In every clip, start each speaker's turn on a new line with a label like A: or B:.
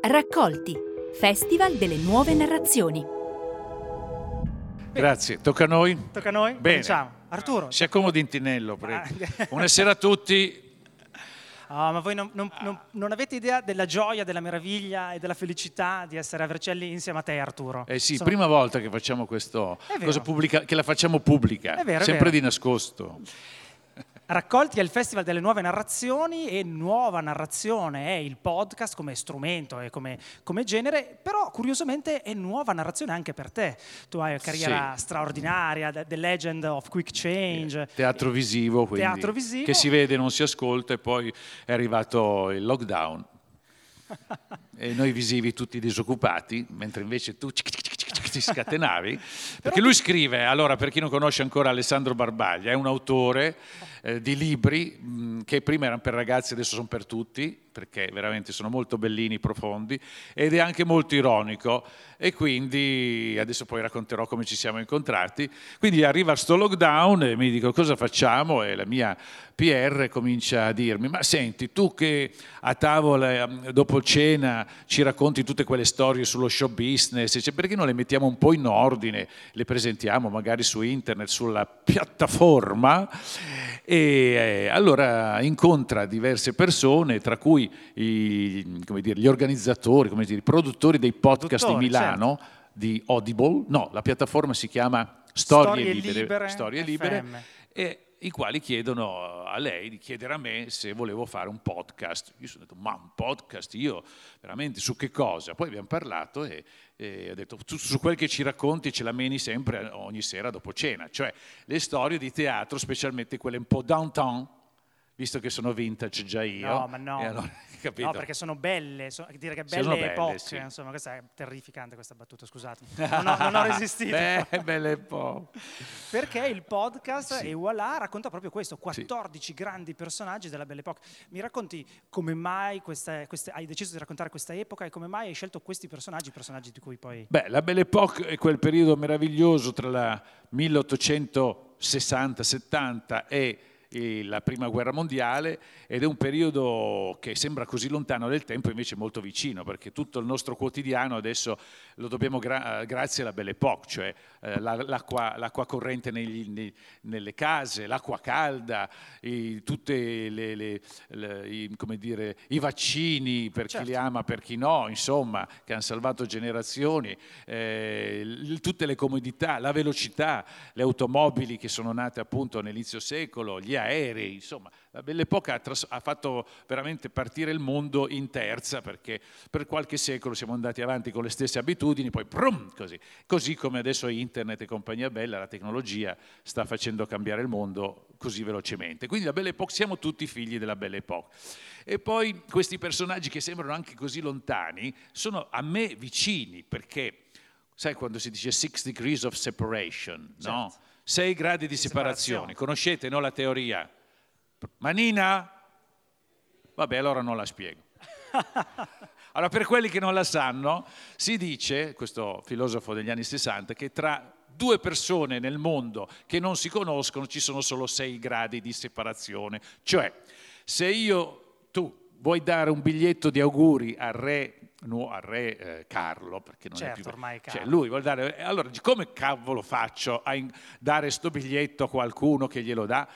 A: Raccolti, Festival delle nuove narrazioni.
B: Grazie, tocca a noi?
C: Tocca a noi?
B: Bene.
C: Cominciamo. Arturo.
B: Si accomodi in tinello, prego.
C: Ah.
B: Buonasera a tutti.
C: Ah, ma voi non, non- non- non avete idea della gioia, della meraviglia e della felicità di essere a Vercelli insieme a te, Arturo.
B: Eh sì,
C: Sono-
B: prima volta che facciamo questo,
C: È vero.
B: cosa pubblica, che la facciamo pubblica,
C: È vero, è
B: sempre
C: vero.
B: di nascosto.
C: Raccolti al Festival delle Nuove Narrazioni e Nuova Narrazione è il podcast come strumento e come, come genere, però curiosamente è nuova narrazione anche per te. Tu hai una carriera
B: Sì.
C: straordinaria, The Legend of Quick Change.
B: Teatro visivo, quindi,
C: Teatro visivo.
B: che si vede, non si ascolta e poi è arrivato il lockdown. e noi visivi tutti disoccupati, mentre invece tu ti scatenavi. Perché lui scrive, allora per chi non conosce ancora Alessandro Barbaglia, è un autore eh, di libri mh, che prima erano per ragazzi, adesso sono per tutti, perché veramente sono molto bellini, profondi, ed è anche molto ironico. E quindi adesso poi racconterò come ci siamo incontrati. Quindi arriva sto lockdown e mi dico cosa facciamo e la mia PR comincia a dirmi, ma senti, tu che a tavola ehm, dopo cena ci racconti tutte quelle storie sullo show business, dice, perché non le mettiamo un po' in ordine, le presentiamo magari su internet, sulla piattaforma? E eh, allora incontra diverse persone, tra cui i- come dire, gli organizzatori, come dire, i produttori dei podcast
C: Produttori,
B: di Milano, di Audible, no, la piattaforma si chiama Storie,
C: Storie
B: Libere,
C: Libere
B: Storie. Libere e i quali chiedono a lei di chiedere a me se volevo fare un podcast. Io sono detto, ma un podcast? Io veramente su che cosa? Poi abbiamo parlato e, e ho detto, tu su quel che ci racconti ce la meni sempre ogni sera dopo cena, cioè le storie di teatro, specialmente quelle un po' downtown, visto che sono vintage già io.
C: No, ma no.
B: Allora, capito?
C: No, perché sono belle, so- dire che
B: Sono
C: belle,
B: belle,
C: epoche,
B: sì.
C: insomma, questa è terrificante questa battuta, scusatemi. Non ho, non ho resistito.
B: Beh, belle po'.
C: Perché il podcast,
B: Sì.
C: e voilà, racconta proprio questo, 14 grandi personaggi della Belle Époque. Mi racconti come mai questa- queste- hai deciso di raccontare questa epoca e come mai hai scelto questi personaggi, personaggi di cui poi...
B: Beh, la Belle Époque è quel periodo meraviglioso tra la 1860-70 e e la prima guerra mondiale ed è un periodo che sembra così lontano nel tempo invece molto vicino perché tutto il nostro quotidiano adesso lo dobbiamo gra- grazie alla Belle Époque cioè eh, la- l'acqua, l'acqua corrente negli- nei- nelle case l'acqua calda i, tutte le, le- le- i, come dire, i vaccini per
C: Certo.
B: chi li ama per chi no insomma che hanno salvato generazioni eh, il- tutte le comodità la velocità le automobili che sono nate appunto all'inizio secolo gli aerei insomma. La Belle Époque ha, tras- ha fatto veramente partire il mondo in terza perché per qualche secolo siamo andati avanti con le stesse abitudini poi brum, così. Così come adesso internet e compagnia bella la tecnologia sta facendo cambiare il mondo così velocemente. Quindi la Belle Époque siamo tutti figli della Belle Époque. E poi questi personaggi che sembrano anche così lontani sono a me vicini perché sai quando si dice six degrees of separation, no? Sei gradi di separazione.
C: Separazione.
B: Conoscete no, la teoria? Manina? Vabbè, allora non la spiego. Allora, per quelli che non la sanno, si dice, questo filosofo degli anni 60, che tra due persone nel mondo che non si conoscono ci sono solo sei gradi di separazione. Cioè, se io, tu, vuoi dare un biglietto di auguri al re, no, al re eh, Carlo, perché non è
C: Certo,
B: più...
C: ormai
B: cioè,
C: Carlo.
B: lui vuol dare... e Allora, come cavolo faccio a in- dare sto biglietto a qualcuno che glielo dà?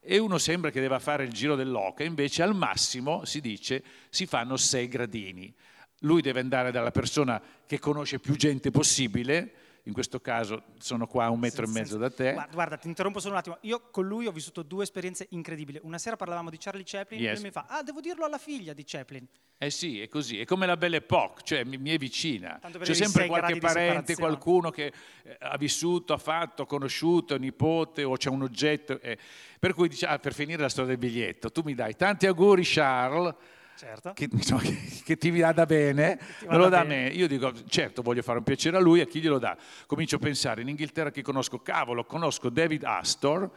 B: E uno sembra che debba fare il giro dell'oca, invece al massimo, si dice, si fanno sei gradini. Lui deve andare dalla persona che conosce più gente possibile, in questo caso sono qua a un metro
C: Sen-
B: e mezzo
C: senza-
B: da te.
C: Guarda, guarda, ti interrompo solo un attimo. Io con lui ho vissuto due esperienze incredibili. Una sera parlavamo di Charlie Chaplin
B: Yes.
C: e lui mi fa: Ah, devo dirlo alla figlia di Chaplin.
B: Eh sì, è così, è come la Belle Époque, cioè mi, mi è vicina. C'è sempre qualche parente, qualcuno che eh, ha vissuto, ha fatto, ha conosciuto, nipote o c'è un oggetto. eh. Per cui dice, ah, per finire la storia del biglietto, tu mi dai tanti auguri Charles,
C: Certo.
B: che, insomma, che- che ti vada bene,
C: ti
B: me lo
C: vada
B: dà a me. Io dico, certo, voglio fare un piacere a lui, a chi glielo dà? Comincio a pensare, in Inghilterra chi conosco? Cavolo, conosco David Astor,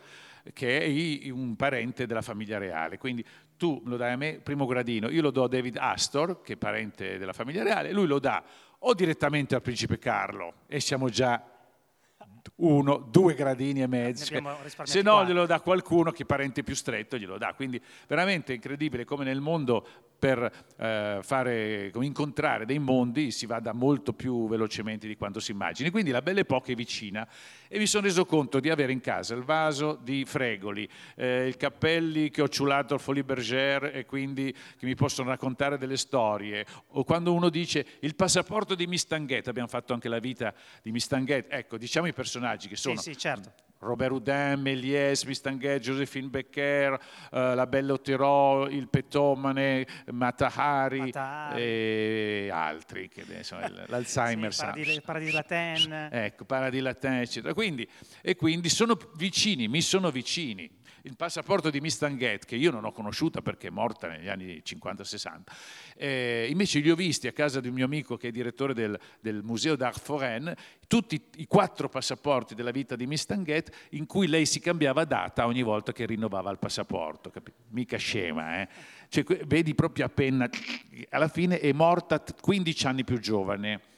B: che è un parente della famiglia reale. Quindi tu lo dai a me, primo gradino, io lo do a David Astor, che è parente della famiglia reale, lui lo dà o direttamente al principe Carlo, e siamo già uno, due gradini e mezzo.
C: Abbiamo risparmiati
B: Se no glielo dà qualcuno che è parente più stretto, glielo dà. Quindi veramente incredibile come nel mondo per eh, fare, incontrare dei mondi si vada molto più velocemente di quanto si immagini. Quindi la Belle Époque è vicina e mi sono reso conto di avere in casa il vaso di Fregoli, eh, i cappelli che ho ciulato al Folie Bergère e quindi che mi possono raccontare delle storie. O quando uno dice il passaporto di Mistanguet, abbiamo fatto anche la vita di Mistanguet, ecco, diciamo i personaggi che sono
C: Sì, sì, certo.
B: Robert Houdin, Méliès, Mistanguet, Josephine Becker, eh, la Belle Otterò, il Petomane, Matahari
C: Mata-Hari.
B: e altri, che il- l'Alzheimer
C: Sì. Paradis, Paradis Latin.
B: Ecco, Paradis Latin, eccetera. Quindi, e quindi sono vicini, mi sono vicini. Il passaporto di Mistanguet, che io non ho conosciuta perché è morta negli anni 50-60, eh, invece li ho visti a casa di un mio amico che è direttore del, del Museo d'Art Foraine, tutti i quattro passaporti della vita di Mistanguet, in cui lei si cambiava data ogni volta che rinnovava il passaporto. capi- Mica scema, eh? Cioè, vedi proprio a penna, alla fine è morta t- 15 anni più giovane.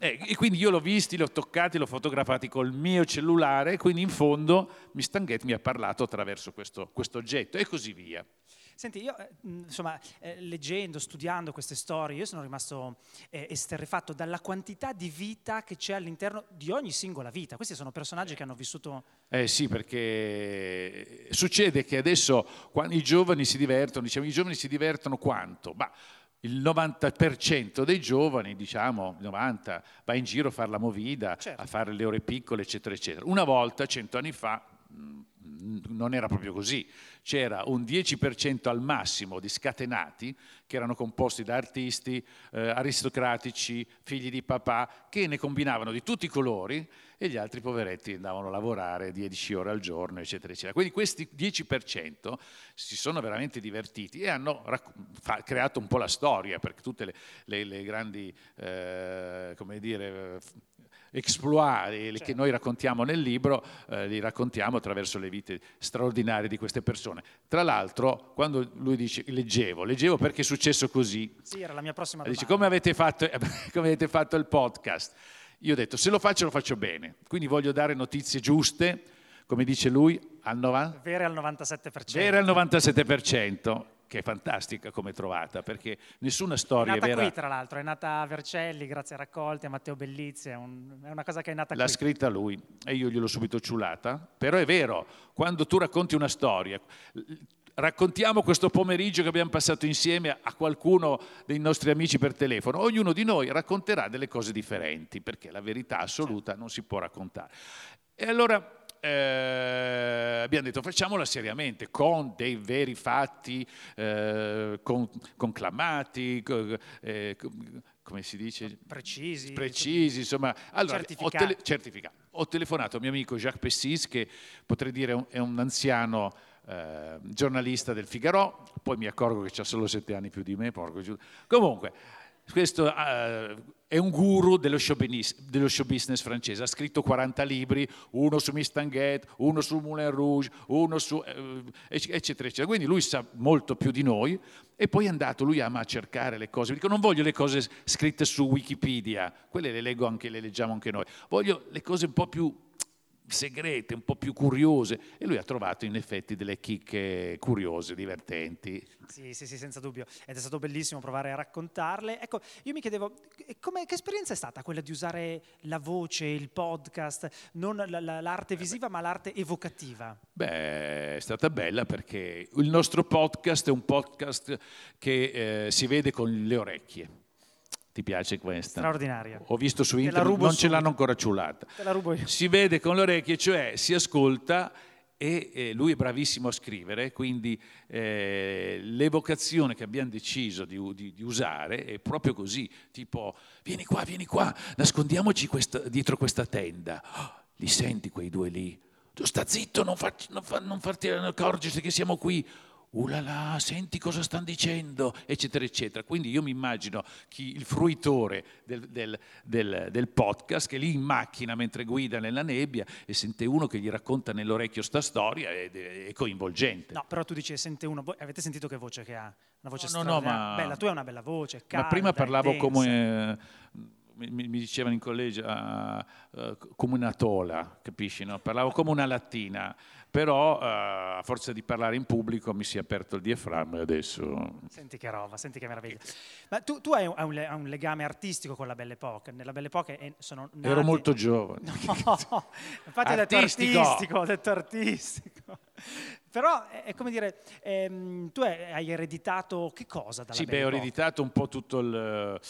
B: Eh, e quindi io l'ho visti, li ho toccati, l'ho fotografati col mio cellulare, quindi in fondo Mistanguet mi ha parlato attraverso questo, questo oggetto e così via.
C: Senti, io eh, insomma, eh, leggendo, studiando queste storie, io sono rimasto eh, esterrefatto dalla quantità di vita che c'è all'interno di ogni singola vita. Questi sono personaggi che hanno vissuto
B: Eh sì, perché succede che adesso quando i giovani si divertono, diciamo i giovani si divertono quanto? Ma il 90% dei giovani, diciamo, il 90, va in giro a fare la movida,
C: Certo.
B: a fare le ore piccole, eccetera, eccetera. Una volta, cento anni fa, mh, non era proprio così. C'era un 10% al massimo di scatenati che erano composti da artisti, eh, aristocratici, figli di papà, che ne combinavano di tutti i colori e gli altri poveretti andavano a lavorare 10 ore al giorno, eccetera, eccetera. Quindi questi 10% si sono veramente divertiti e hanno racc- fa- creato un po' la storia, perché tutte le, le- le grandi, eh, come dire, exploit eh, che noi raccontiamo nel libro, eh, li raccontiamo attraverso le vite straordinarie di queste persone. Tra l'altro, quando lui dice leggevo, leggevo perché è successo così,
C: Sì, era la mia prossima domanda.
B: Dice, come avete, fatto, come avete fatto il podcast? Io ho detto, se lo faccio, lo faccio bene. Quindi voglio dare notizie giuste, come dice lui, al 90%.
C: Vere al 97%.
B: Vera al 97%, che è fantastica come trovata, perché nessuna
C: È
B: storia
C: nata
B: è vera.
C: qui, tra l'altro, è nata a Vercelli, grazie a Raccolti, a Matteo Bellizzi, è, un- è una cosa che è nata
B: L'ha
C: qui.
B: scritta lui e io gliel'ho subito ciulata, però è vero, quando tu racconti una storia, raccontiamo questo pomeriggio che abbiamo passato insieme a qualcuno dei nostri amici per telefono, ognuno di noi racconterà delle cose differenti, perché la verità assoluta non si può raccontare. E allora eh, abbiamo detto facciamola seriamente, con dei veri fatti eh, con- conclamati, co- eh, co- come si dice?
C: Precisi.
B: precisi, insomma. Allora, ho,
C: Certificati.
B: tele- certificato. Ho telefonato a mio amico Jacques Pessis, che potrei dire è un anziano eh, giornalista del Figaro, poi mi accorgo che ha solo sette anni più di me, porco giù. Comunque, questo eh, è un guru dello show, business, dello show business francese, ha scritto 40 libri, uno su Mistanguet, uno su Moulin Rouge, uno su... eh, ecc- eccetera, eccetera. Quindi lui sa molto più di noi e poi è andato, lui ama cercare le cose, dico non voglio le cose scritte su Wikipedia, quelle le leggo anche, le leggiamo anche noi, voglio le cose un po' più segrete, un po' più curiose e lui ha trovato in effetti delle chicche curiose, divertenti.
C: Sì, sì, sì, senza dubbio. Ed è stato bellissimo provare a raccontarle. Ecco, io mi chiedevo, eh, come- che esperienza è stata quella di usare la voce, il podcast, non la- la- l'arte visiva, ma l'arte evocativa?
B: Beh, è stata bella perché il nostro podcast è un podcast che eh, si vede con le orecchie. Ti piace questa?
C: Straordinaria.
B: Ho visto su internet, non ce
C: subito.
B: l'hanno ancora ciullata.
C: Te la rubo io.
B: Si vede con le orecchie, cioè si ascolta e lui è bravissimo a scrivere, quindi eh, l'evocazione che abbiamo deciso di, di- di usare è proprio così, tipo vieni qua, vieni qua, nascondiamoci questa- dietro questa tenda. Oh, li senti quei due lì? Tu sta zitto, non, farti, non, fa- non farti accorgersi che siamo qui. Uh là, senti cosa stanno dicendo, eccetera, eccetera. Quindi io mi immagino chi, il fruitore del, del- del- del podcast che lì in macchina mentre guida nella nebbia e sente uno che gli racconta nell'orecchio sta storia ed è, coinvolgente.
C: No, però tu dici, sente uno, avete sentito che voce che ha? Una voce
B: No, no, no, ma-
C: Beh, la tua è una bella voce,
B: Ma
C: calda,
B: prima parlavo
C: intensa.
B: come... Mi, mi- mi dicevano in collegio ah, eh, come una tola, capisci? no? Parlavo come una lattina, però eh, a forza di parlare in pubblico mi si è aperto il diaframma e adesso
C: Senti che roba, senti che meraviglia. Ma tu, tu hai, un, hai un legame artistico con la Belle Époque. Nella Belle Époque eh, sono nati...
B: ero molto giovane.
C: No, infatti ho detto
B: Artistico.
C: artistico, ho detto artistico. Però è, come dire, ehm, tu hai ereditato che cosa dalla
B: Sì, beh, ho ereditato un po' tutto il,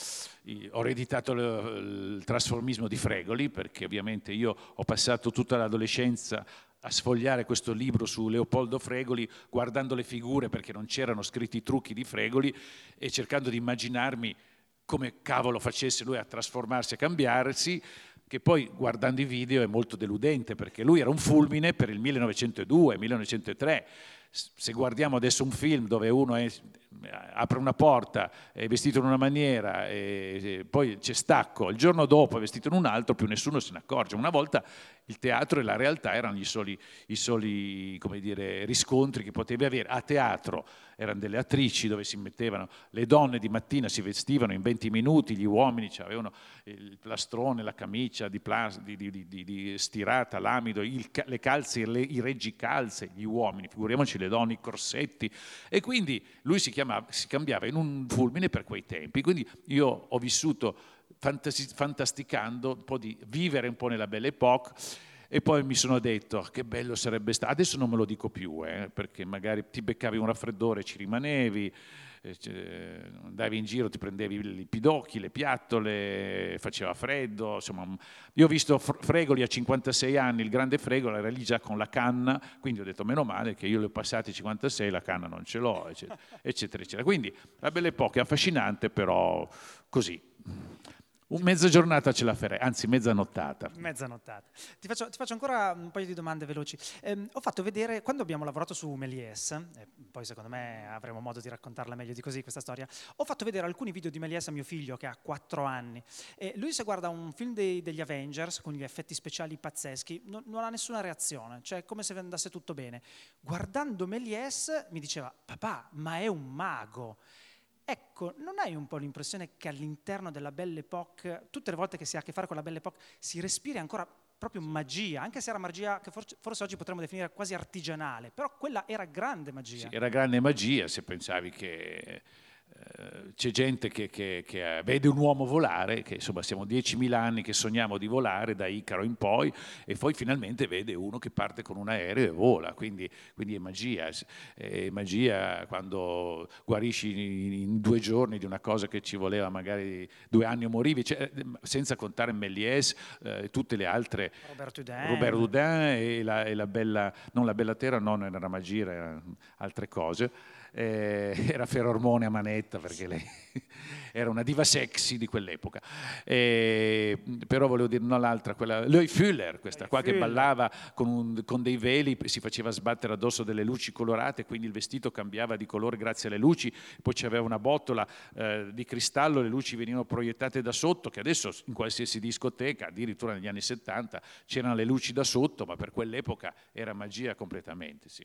B: i- ho ereditato il, il trasformismo di Fregoli, perché ovviamente io ho passato tutta l'adolescenza a sfogliare questo libro su Leopoldo Fregoli, guardando le figure perché non c'erano scritti i trucchi di Fregoli e cercando di immaginarmi come cavolo facesse lui a trasformarsi, a cambiarsi, che poi guardando i video è molto deludente perché lui era un fulmine per il 1902, 1903. S- Se guardiamo adesso un film dove uno è- apre una porta, è vestito in una maniera e, poi c'è stacco, il giorno dopo è vestito in un altro, più nessuno se ne accorge. Una volta il teatro e la realtà erano i soli, i soli dire, riscontri che potevi avere. A teatro erano delle attrici dove si mettevano, le donne di mattina si vestivano in 20 minuti, gli uomini avevano il plastrone, la camicia di, plas- di- di- di- stirata, l'amido, il le calze, le- i reggicalze, gli uomini, figuriamoci le donne, i corsetti. E quindi lui si, chiamava- si cambiava in un fulmine per quei tempi. Quindi io ho vissuto fantasi- fantasticando un po' di vivere un po' nella belle époque e poi mi sono detto "Ah, che bello sarebbe stato, adesso non me lo dico più eh, perché magari ti beccavi un raffreddore e ci rimanevi, andavi in giro, ti prendevi i pidocchi, le piattole, faceva freddo, insomma io ho visto Fr- Fregoli a 56 anni, il grande Fregoli era lì già con la canna, quindi ho detto meno male che io le ho passate 56, la canna non ce l'ho, eccetera, eccetera. Quindi la belle è affascinante, però così. Un mezza giornata ce la farei, anzi mezza nottata.
C: Mezzanottata. Ti faccio, ti faccio ancora un paio di domande veloci. Ehm, ho fatto vedere, quando abbiamo lavorato su Méliès, e poi secondo me avremo modo di raccontarla meglio di così questa storia, ho fatto vedere alcuni video di Méliès a mio figlio che ha 4 anni. E lui se guarda un film dei- degli Avengers con gli effetti speciali pazzeschi, non, non ha nessuna reazione, cioè come se andasse tutto bene. Guardando Méliès mi diceva, papà, ma è un mago. Ecco, non hai un po' l'impressione che all'interno della Belle Époque, tutte le volte che si ha a che fare con la Belle Époque, si respiri ancora proprio magia, anche se era magia che forse, forse oggi potremmo definire quasi artigianale, però quella era grande magia.
B: Sì, era grande magia se pensavi che c'è gente che, che- che, eh, vede un uomo volare, che insomma siamo 10.000 anni che sogniamo di volare da Icaro in poi e poi finalmente vede uno che parte con un aereo e vola, quindi, quindi è magia. È magia quando guarisci in, in due giorni di una cosa che ci voleva magari due anni o morivi, cioè, eh, senza contare Méliès eh, e tutte le altre
C: Robert Houdin.
B: Robert Houdin e la, e la bella, non la bella terra, no, non era magia, erano altre cose. Eh, era Ferormone a manetta perché lei era una diva sexy di quell'epoca. Eh, però volevo dire no, l'altra, quella, Loy Fuller, questa qua che ballava con, un- con dei veli, si faceva sbattere addosso delle luci colorate, quindi il vestito cambiava di colore grazie alle luci, poi c'aveva una botola eh, di cristallo, le luci venivano proiettate da sotto, che adesso in qualsiasi discoteca, addirittura negli anni 70, c'erano le luci da sotto, ma per quell'epoca era magia completamente, sì.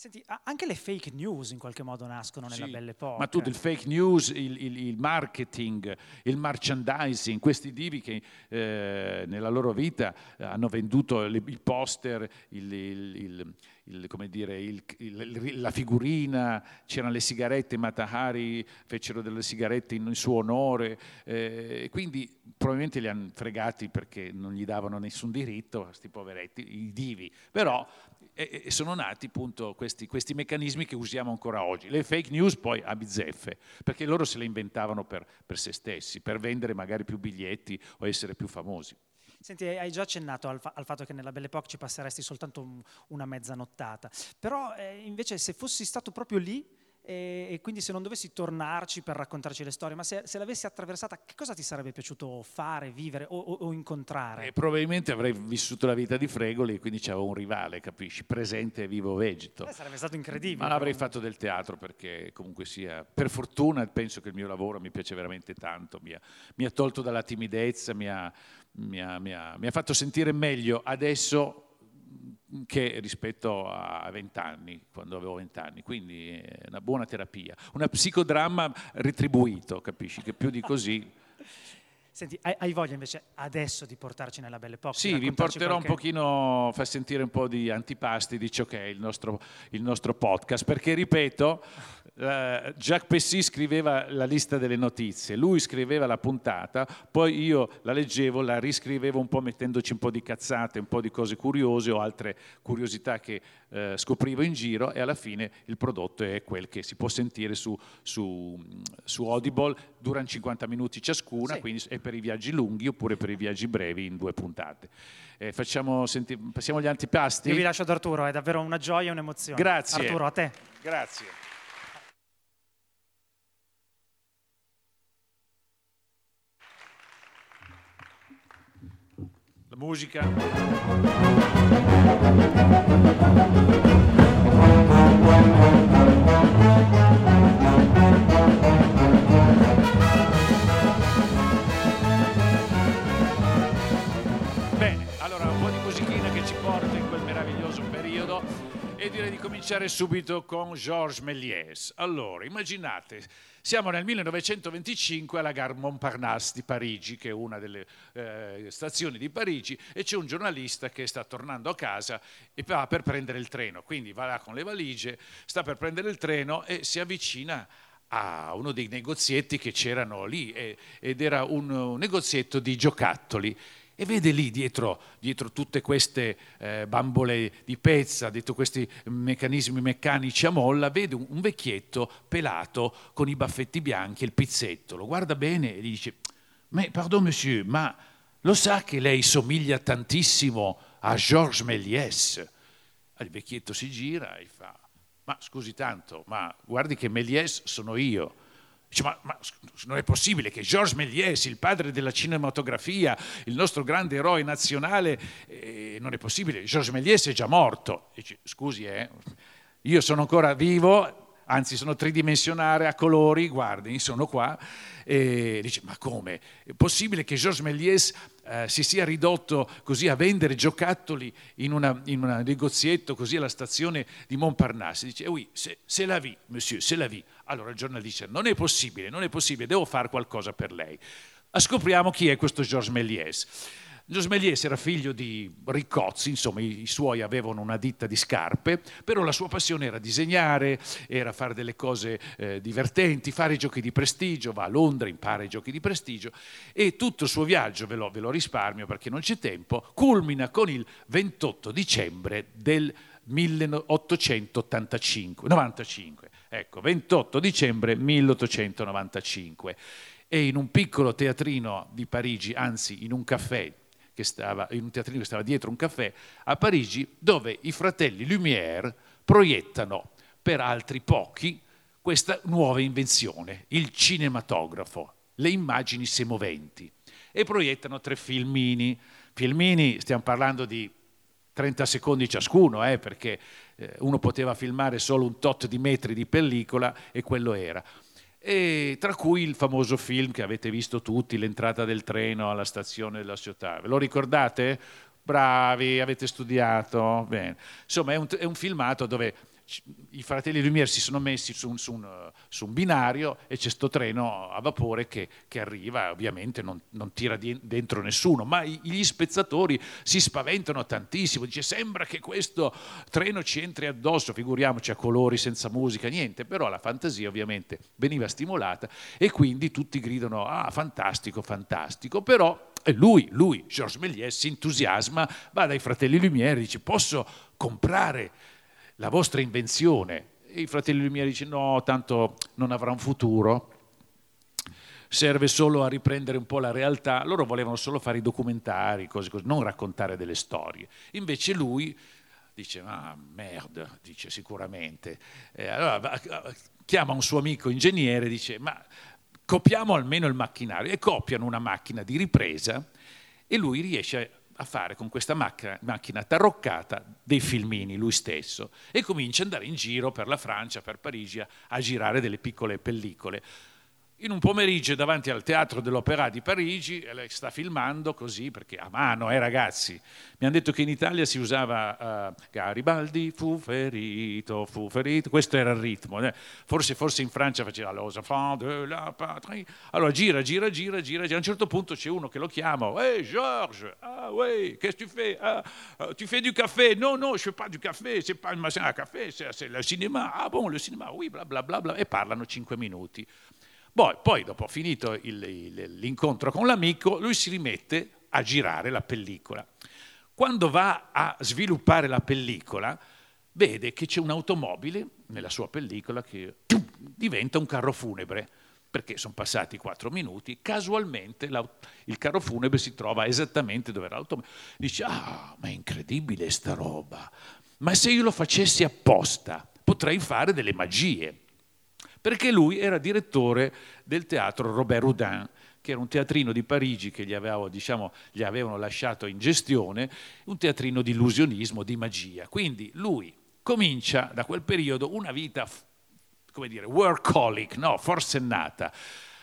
C: Senti, anche le fake news in qualche modo nascono nella
B: Sì,
C: Belle Époque.
B: Ma tutto il fake news, il, il- il marketing, il merchandising, questi divi che eh, nella loro vita eh, hanno venduto le- il poster, il- il- il- come dire, il- il- la figurina, c'erano le sigarette, Matahari fecero delle sigarette in, in suo onore, eh, quindi probabilmente li hanno fregati perché non gli davano nessun diritto, questi poveretti, i divi. Però e, e sono nati appunto questi, questi, meccanismi che usiamo ancora oggi. Le fake news poi a bizzeffe, perché loro se le inventavano per, per se stessi, per vendere magari più biglietti o essere più famosi.
C: Senti, hai già accennato al, fa- al, fatto che nella Belle Époque ci passeresti soltanto un, una mezza nottata, però eh, invece se fossi stato proprio lì, e, e, quindi se non dovessi tornarci per raccontarci le storie, ma se, se l'avessi attraversata, che cosa ti sarebbe piaciuto fare, vivere o, o, o incontrare?
B: Eh, probabilmente avrei vissuto la vita di Fregoli e quindi c'avevo un rivale, capisci? Presente e vivo vegeto.
C: Eh, sarebbe stato incredibile.
B: Ma avrei fatto del teatro perché comunque sia, per fortuna penso che il mio lavoro mi piace veramente tanto, mi ha, mi ha tolto dalla timidezza, mi ha, mi ha, mi ha fatto sentire meglio adesso che rispetto a vent'anni, quando avevo vent'anni, quindi è una buona terapia, una psicodramma retribuito, capisci? Che più di così...
C: Senti, hai, voglia invece adesso di portarci nella Belle Époque?
B: Sì, vi porterò qualche... un pochino, fa sentire un po' di antipasti di ciò che è il nostro, il nostro podcast, perché ripeto, Jacques Pessy scriveva la lista delle notizie, lui scriveva la puntata, poi io la leggevo, la riscrivevo un po' mettendoci un po' di cazzate, un po' di cose curiose o altre curiosità che uh, scoprivo in giro e alla fine il prodotto è quel che si può sentire su, su, su Audible, durano 50 minuti ciascuna, sì. quindi è per i viaggi lunghi oppure per i viaggi brevi in due puntate. Eh, facciamo, senti, passiamo agli antipasti?
C: Io vi lascio ad Arturo, è davvero una gioia e un'emozione.
B: Grazie.
C: Arturo, a te.
B: Grazie. Musica. Bene, e direi di cominciare subito con Georges Méliès. Allora, immaginate siamo nel 1925 alla Gare Montparnasse di Parigi, che è una delle eh, stazioni di Parigi, e c'è un giornalista che sta tornando a casa e va per prendere il treno. Quindi va là con le valigie, sta per prendere il treno e si avvicina a uno dei negozietti che c'erano lì ed era un negozietto di giocattoli e vede lì dietro, dietro tutte queste eh, bambole di pezza, dietro questi meccanismi meccanici a molla, vede un, un vecchietto pelato con i baffetti bianchi e il pizzetto. Lo guarda bene e gli dice, ma pardon monsieur, ma lo sa che lei somiglia tantissimo a Georges Méliès? Il vecchietto si gira e fa, ma scusi tanto, ma guardi che Méliès sono io Dice, ma, ma, non è possibile che Georges Méliès, il padre della cinematografia, il nostro grande eroe nazionale, eh, non è possibile, Georges Méliès è già morto. Dice, scusi, eh, io sono ancora vivo, anzi sono tridimensionale a colori, guardi, sono qua, e dice, ma come? È possibile che Georges Méliès eh, si sia ridotto così a vendere giocattoli in, un negozietto così alla stazione di Montparnasse? Dice, oui, c'est la vie, monsieur, c'est la vie. Allora il giornalista dice, non è possibile, non è possibile, devo fare qualcosa per lei. Scopriamo chi è questo Georges Méliès. Georges Méliès era figlio di Riccozzi, insomma i, suoi avevano una ditta di scarpe, però la sua passione era disegnare, era fare delle cose eh, divertenti, fare i giochi di prestigio, va a Londra, impara i giochi di prestigio e tutto il suo viaggio, ve lo, ve lo risparmio perché non c'è tempo, culmina con il 28 dicembre del 1885, 95, ecco, 28 dicembre 1895 e in un piccolo teatrino di Parigi, anzi in un caffè che stava, in un teatrino che stava dietro un caffè a Parigi, dove i fratelli Lumière proiettano per altri pochi questa nuova invenzione, il cinematografo, le immagini semoventi. E proiettano tre filmini. Filmini, stiamo parlando di 30 secondi ciascuno, eh, perché uno poteva filmare solo un tot di metri di pellicola e quello era e tra cui il famoso film che avete visto tutti, l'entrata del treno alla stazione della Ciotat. Ve lo ricordate? Bravi, avete studiato. Bene. Insomma, è un, è un filmato dove i fratelli Lumière si sono messi su un, su un, su un binario e c'è questo treno a vapore che, che arriva, ovviamente non, non, tira dentro nessuno, ma gli spezzatori si spaventano tantissimo, dice sembra che questo treno ci entri addosso, figuriamoci a colori senza musica, niente, però la fantasia ovviamente veniva stimolata e quindi tutti gridano ah fantastico, fantastico, però lui, lui, Georges Méliès, si entusiasma, va dai fratelli Lumière e dice posso comprare la vostra invenzione? E i fratelli Lumière dicono no, tanto non avrà un futuro, serve solo a riprendere un po' la realtà. Loro volevano solo fare i documentari, cose così, non raccontare delle storie. Invece lui dice, ah merde, dice sicuramente. Eh, allora chiama un suo amico ingegnere e dice, ma copiamo almeno il macchinario. E copiano una macchina di ripresa e lui riesce a fare con questa macchina, macchina tarroccata dei filmini lui stesso e comincia ad andare in giro per la Francia, per Parigi, a, a girare delle piccole pellicole in un pomeriggio davanti al teatro dell'Opera di Parigi, lei sta filmando così perché a mano, eh ragazzi, mi hanno detto che in Italia si usava uh, Garibaldi fu ferito, fu ferito, questo era il ritmo, eh. forse, forse, in Francia faceva los enfants de la patrie, allora gira, gira, gira, gira, gira, a un certo punto c'è uno che lo chiama, hey Georges, ah oui, que tu fais? Ah, uh, Tu fais du café? Non, non, je fais pas du café, c'est pas un café, c'est le cinéma, ah bon, le cinéma, oui, bla bla bla, bla. e parlano cinque minuti. Poi, poi dopo finito il, il, l'incontro con l'amico, lui si rimette a girare la pellicola. Quando va a sviluppare la pellicola, vede che c'è un'automobile nella sua pellicola che diventa un carro funebre, perché sono passati quattro minuti, casualmente il carro funebre si trova esattamente dove era l'automobile. Dice, ah, ma è incredibile sta roba, ma se io lo facessi apposta potrei fare delle magie perché lui era direttore del teatro Robert Houdin, che era un teatrino di Parigi che gli, avevo, diciamo, gli avevano lasciato in gestione, un teatrino di illusionismo, di magia. Quindi lui comincia da quel periodo una vita, come dire, workaholic, no, forsennata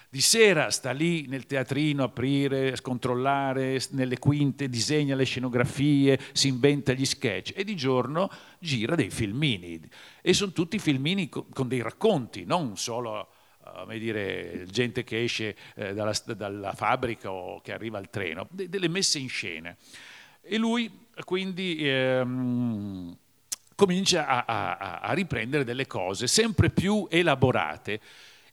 B: di sera sta lì nel teatrino a aprire, scontrollare, nelle quinte disegna le scenografie, si inventa gli sketch e di giorno gira dei filmini. E sono tutti filmini con dei racconti, non solo come dire, gente che esce eh, dalla, dalla, fabbrica o che arriva al treno, de, delle messe in scena. E lui quindi ehm, comincia a, a, a riprendere delle cose sempre più elaborate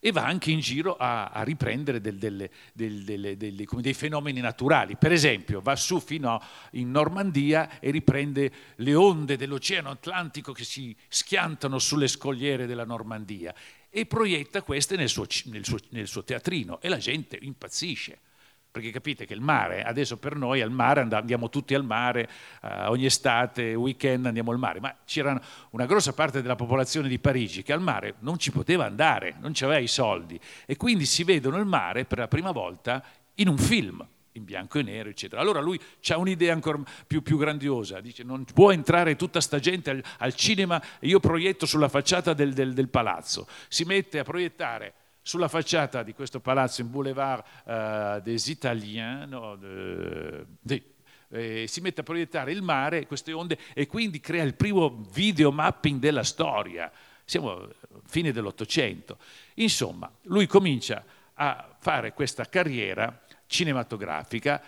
B: e va anche in giro a, a riprendere del, delle, del, delle, delle, dei fenomeni naturali. Per esempio, va su fino in Normandia e riprende le onde dell'Oceano Atlantico che si schiantano sulle scogliere della Normandia e proietta queste nel suo, nel suo, nel suo teatrino e la gente impazzisce perché capite che il mare, adesso per noi al mare andiamo tutti al mare, uh, ogni estate, weekend andiamo al mare, ma c'era una grossa parte della popolazione di Parigi che al mare non ci poteva andare, non aveva i soldi e quindi si vedono il mare per la prima volta in un film in bianco e nero, eccetera. Allora lui ha un'idea ancora più, più, grandiosa, dice non può entrare tutta sta gente al, al cinema io proietto sulla facciata del, del, del palazzo, si mette a proiettare sulla facciata di questo palazzo in Boulevard uh, des Italiens, no, de, de, eh, si mette a proiettare il mare, queste onde, e quindi crea il primo video mapping della storia. Siamo a fine dell'Ottocento. Insomma, lui comincia a fare questa carriera cinematografica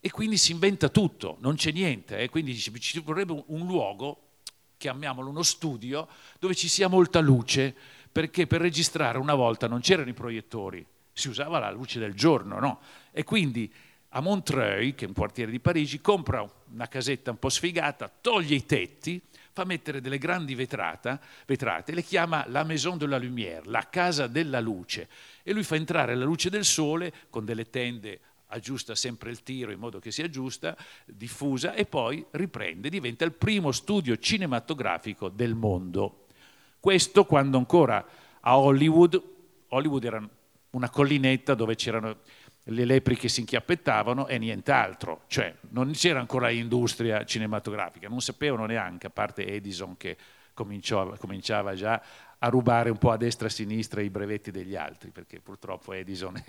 B: e quindi si inventa tutto, non c'è niente, eh? quindi ci vorrebbe un luogo, chiamiamolo uno studio, dove ci sia molta luce, perché per registrare una volta non c'erano i proiettori, si usava la luce del giorno, no? E quindi a Montreuil, che è un quartiere di Parigi, compra una casetta un po' sfigata, toglie i tetti, fa mettere delle grandi vetrata, vetrate, le chiama la Maison de la Lumière, la casa della luce, e lui fa entrare la luce del sole con delle tende aggiusta sempre il tiro in modo che sia giusta, diffusa e poi riprende, diventa il primo studio cinematografico del mondo. Questo quando ancora a Hollywood, Hollywood era una collinetta dove c'erano le lepri che si inchiappettavano e nient'altro, cioè non c'era ancora industria cinematografica, non sapevano neanche, a parte Edison che cominciava già a rubare un po' a destra e a sinistra i brevetti degli altri, perché purtroppo Edison...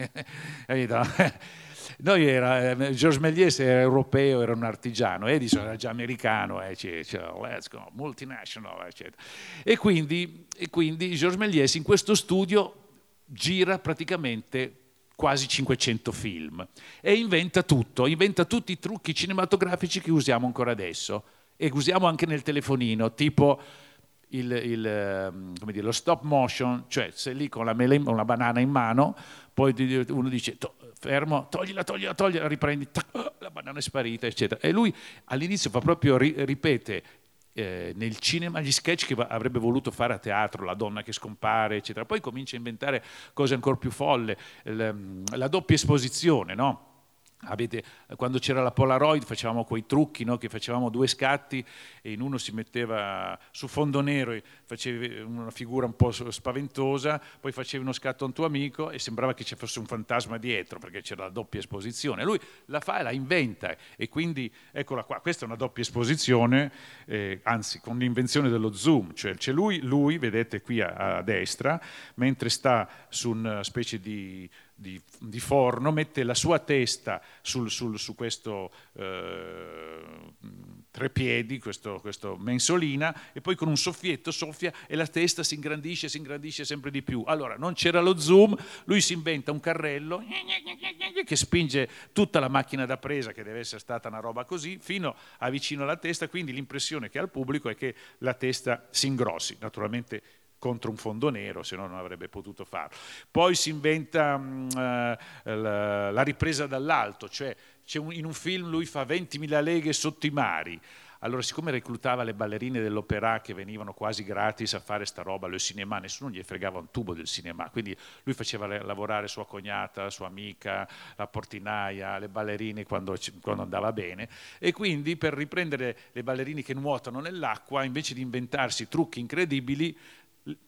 B: Noi era, eh, Georges Méliès era europeo, era un artigiano, Edison era già americano, eh, cioè, let's go, multinational, eccetera. E quindi, e quindi Georges Méliès in questo studio gira praticamente quasi 500 film e inventa tutto, inventa tutti i trucchi cinematografici che usiamo ancora adesso e usiamo anche nel telefonino, tipo il, il, ehm, dire, lo stop motion, cioè sei lì con la, mele, una banana in mano, poi uno dice fermo, toglila, toglila, toglila, riprendi, tac, oh, la banana è sparita, eccetera. E lui all'inizio fa proprio, ri- ripete eh, nel cinema gli sketch che avrebbe voluto fare a teatro, la donna che scompare, eccetera. Poi comincia a inventare cose ancora più folle, l- la doppia esposizione, no? Avete, quando c'era la Polaroid facevamo quei trucchi, no? che facevamo due scatti e in uno si metteva su fondo nero, e facevi una figura un po' spaventosa, poi facevi uno scatto a un tuo amico e sembrava che ci fosse un fantasma dietro perché c'era la doppia esposizione. Lui la fa e la inventa e quindi eccola qua, questa è una doppia esposizione, eh, anzi con l'invenzione dello zoom, cioè c'è lui, lui vedete qui a, a destra, mentre sta su una specie di di, di, forno, mette la sua testa sul, sul, su questo eh, trepiedi, questo, questo, mensolina, e poi con un soffietto soffia e la testa si ingrandisce, si ingrandisce sempre di più. Allora, non c'era lo zoom, lui si inventa un carrello che spinge tutta la macchina da presa, che deve essere stata una roba così, fino a vicino alla testa, quindi l'impressione che ha il pubblico è che la testa si ingrossi. Naturalmente contro un fondo nero, se no non avrebbe potuto farlo. Poi si inventa mh, uh, la, la, ripresa dall'alto, cioè un, in un film lui fa 20.000 leghe sotto i mari. Allora, siccome reclutava le ballerine dell'opera che venivano quasi gratis a fare sta roba al cinema, nessuno gli fregava un tubo del cinema, quindi lui faceva lavorare sua cognata, sua amica, la portinaia, le ballerine quando, quando andava bene e quindi per riprendere le ballerine che nuotano nell'acqua, invece di inventarsi trucchi incredibili,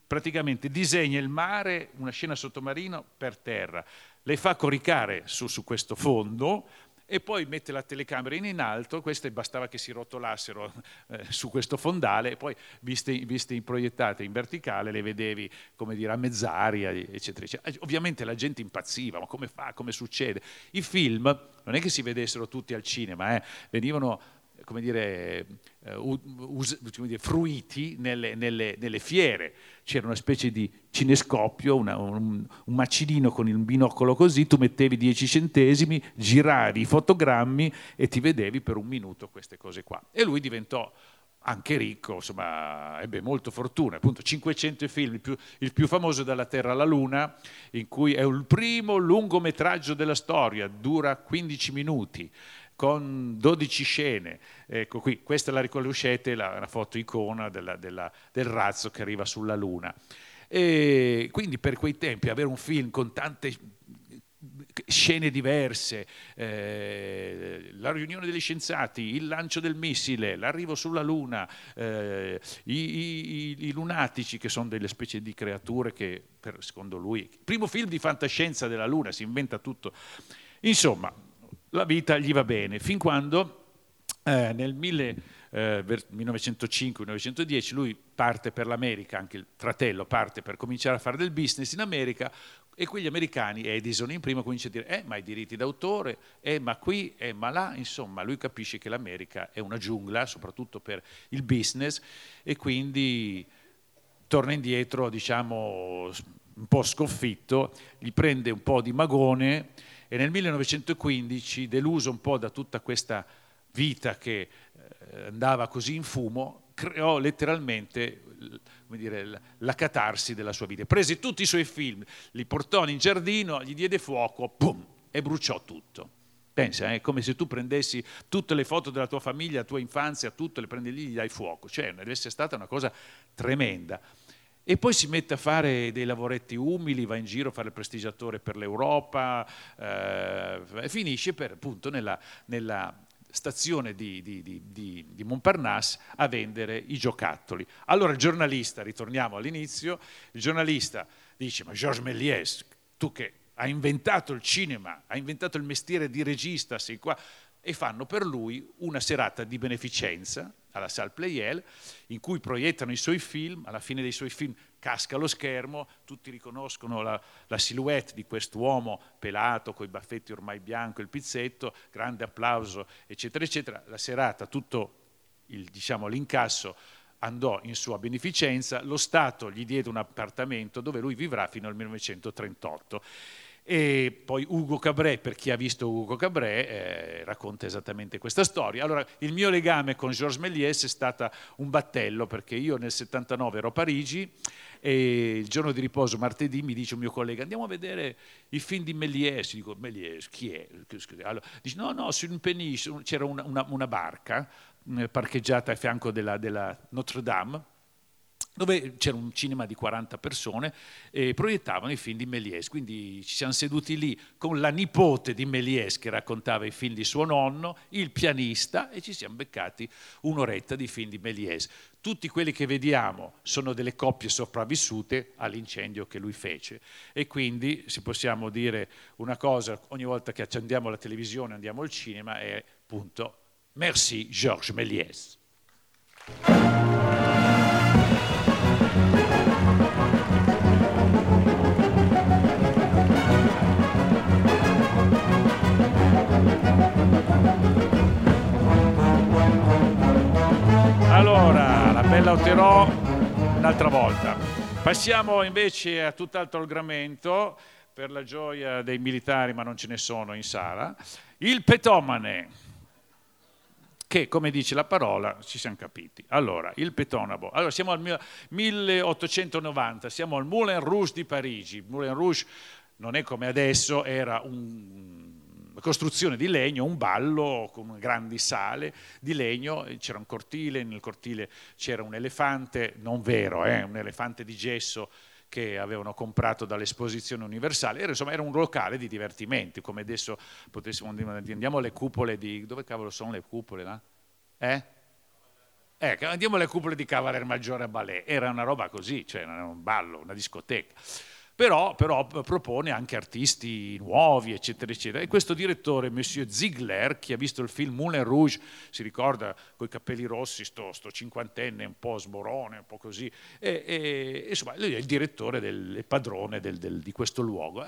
B: praticamente disegna il mare, una scena sottomarino per terra, le fa coricare su, su questo fondo e poi mette la telecamera in, in alto, queste bastava che si rotolassero eh, su questo fondale e poi viste, viste proiettate in verticale le vedevi come dire a mezz'aria eccetera, eccetera. Ovviamente la gente impazziva, ma come fa, come succede? I film non è che si vedessero tutti al cinema, eh, venivano come dire, us, come dire, fruiti nelle, nelle, nelle, fiere. C'era una specie di cinescopio, una, un, un, macinino con il binocolo così, tu mettevi 10 centesimi, giravi i fotogrammi e ti vedevi per un minuto queste cose qua. E lui diventò anche ricco, insomma, ebbe molto fortuna. Appunto, 500 film, il più, il più, famoso Dalla Terra alla Luna, in cui è il primo lungometraggio della storia, dura 15 minuti con 12 scene. Ecco qui, questa la riconoscete, la, la foto icona della, della, del razzo che arriva sulla Luna. E quindi per quei tempi avere un film con tante scene diverse, eh, la riunione degli scienziati, il lancio del missile, l'arrivo sulla Luna, eh, i, i, i, lunatici che sono delle specie di creature che, per, secondo lui, primo film di fantascienza della Luna, si inventa tutto. Insomma, la vita gli va bene, fin quando eh, nel 1905-1910 eh, lui parte per l'America, anche il fratello parte per cominciare a fare del business in America e quegli americani, Edison in prima, comincia a dire, eh ma i diritti d'autore, eh ma qui, eh ma là, insomma lui capisce che l'America è una giungla, soprattutto per il business e quindi torna indietro, diciamo, un po' sconfitto, gli prende un po' di magone e nel 1915, deluso un po' da tutta questa vita che eh, andava così in fumo, creò letteralmente dire, la catarsi della sua vita. Prese tutti i suoi film, li portò in giardino, gli diede fuoco, pum, e bruciò tutto. Pensa, è come se tu prendessi tutte le foto della tua famiglia, la tua infanzia, tutto, le prendi lì e gli dai fuoco. Cioè, deve essere stata una cosa tremenda. E poi si mette a fare dei lavoretti umili, va in giro a fare il prestigiatore per l'Europa, eh, finisce per, appunto nella, nella stazione di, di, di, di, Montparnasse a vendere i giocattoli. Allora il giornalista, ritorniamo all'inizio, il giornalista dice, ma Georges Méliès, tu che hai inventato il cinema, hai inventato il mestiere di regista, sei qua, e fanno per lui una serata di beneficenza alla Salle Pleyel, in cui proiettano i suoi film, alla fine dei suoi film casca lo schermo, tutti riconoscono la, la silhouette di quest'uomo pelato, con i baffetti ormai bianco, il pizzetto, grande applauso, eccetera, eccetera. La serata, tutto il, diciamo, l'incasso andò in sua beneficenza, lo Stato gli diede un appartamento dove lui vivrà fino al 1938. E poi Ugo Cabré, per chi ha visto Ugo Cabré, eh, racconta esattamente questa storia. Allora, il mio legame con Georges Méliès è stato un battello, perché io nel 79 ero a Parigi e il giorno di riposo, martedì, mi dice un mio collega, andiamo a vedere i film di Méliès. Dico, Méliès, chi è? Allora, dice, no, no, su un penice c'era una, una, una barca eh, parcheggiata a fianco della, della Notre Dame, dove c'era un cinema di 40 persone e proiettavano i film di Méliès. Quindi ci siamo seduti lì con la nipote di Méliès che raccontava i film di suo nonno, il pianista e ci siamo beccati un'oretta di film di Méliès. Tutti quelli che vediamo sono delle coppie sopravvissute all'incendio che lui fece e quindi se possiamo dire una cosa ogni volta che accendiamo la televisione andiamo al cinema è appunto merci Georges Méliès. Bella Otterò un'altra volta. Passiamo invece a tutt'altro argomento per la gioia dei militari, ma non ce ne sono in sala. Il petomane, che come dice la parola ci siamo capiti. Allora, il petonabo. Allora, siamo al 1890, siamo al Moulin Rouge di Parigi. Il Moulin Rouge non è come adesso, era un costruzione di legno, un ballo con grandi sale di legno, c'era un cortile, nel cortile c'era un elefante, non vero, eh, un elefante di gesso che avevano comprato dall'esposizione universale, era, insomma era un locale di divertimenti, come adesso potessimo dire, andiamo alle cupole di... dove cavolo sono le cupole là? Eh? Eh, andiamo alle cupole di Cavalier Maggiore a Ballet, era una roba così, cioè era un ballo, una discoteca però, però, propone anche artisti nuovi, eccetera, eccetera. E questo direttore, Monsieur Ziegler, chi ha visto il film Moulin Rouge, si ricorda con i capelli rossi, sto, sto cinquantenne, un po' sborone, un po' così, e, e, insomma, lui è il direttore, del, il padrone del, del, di questo luogo.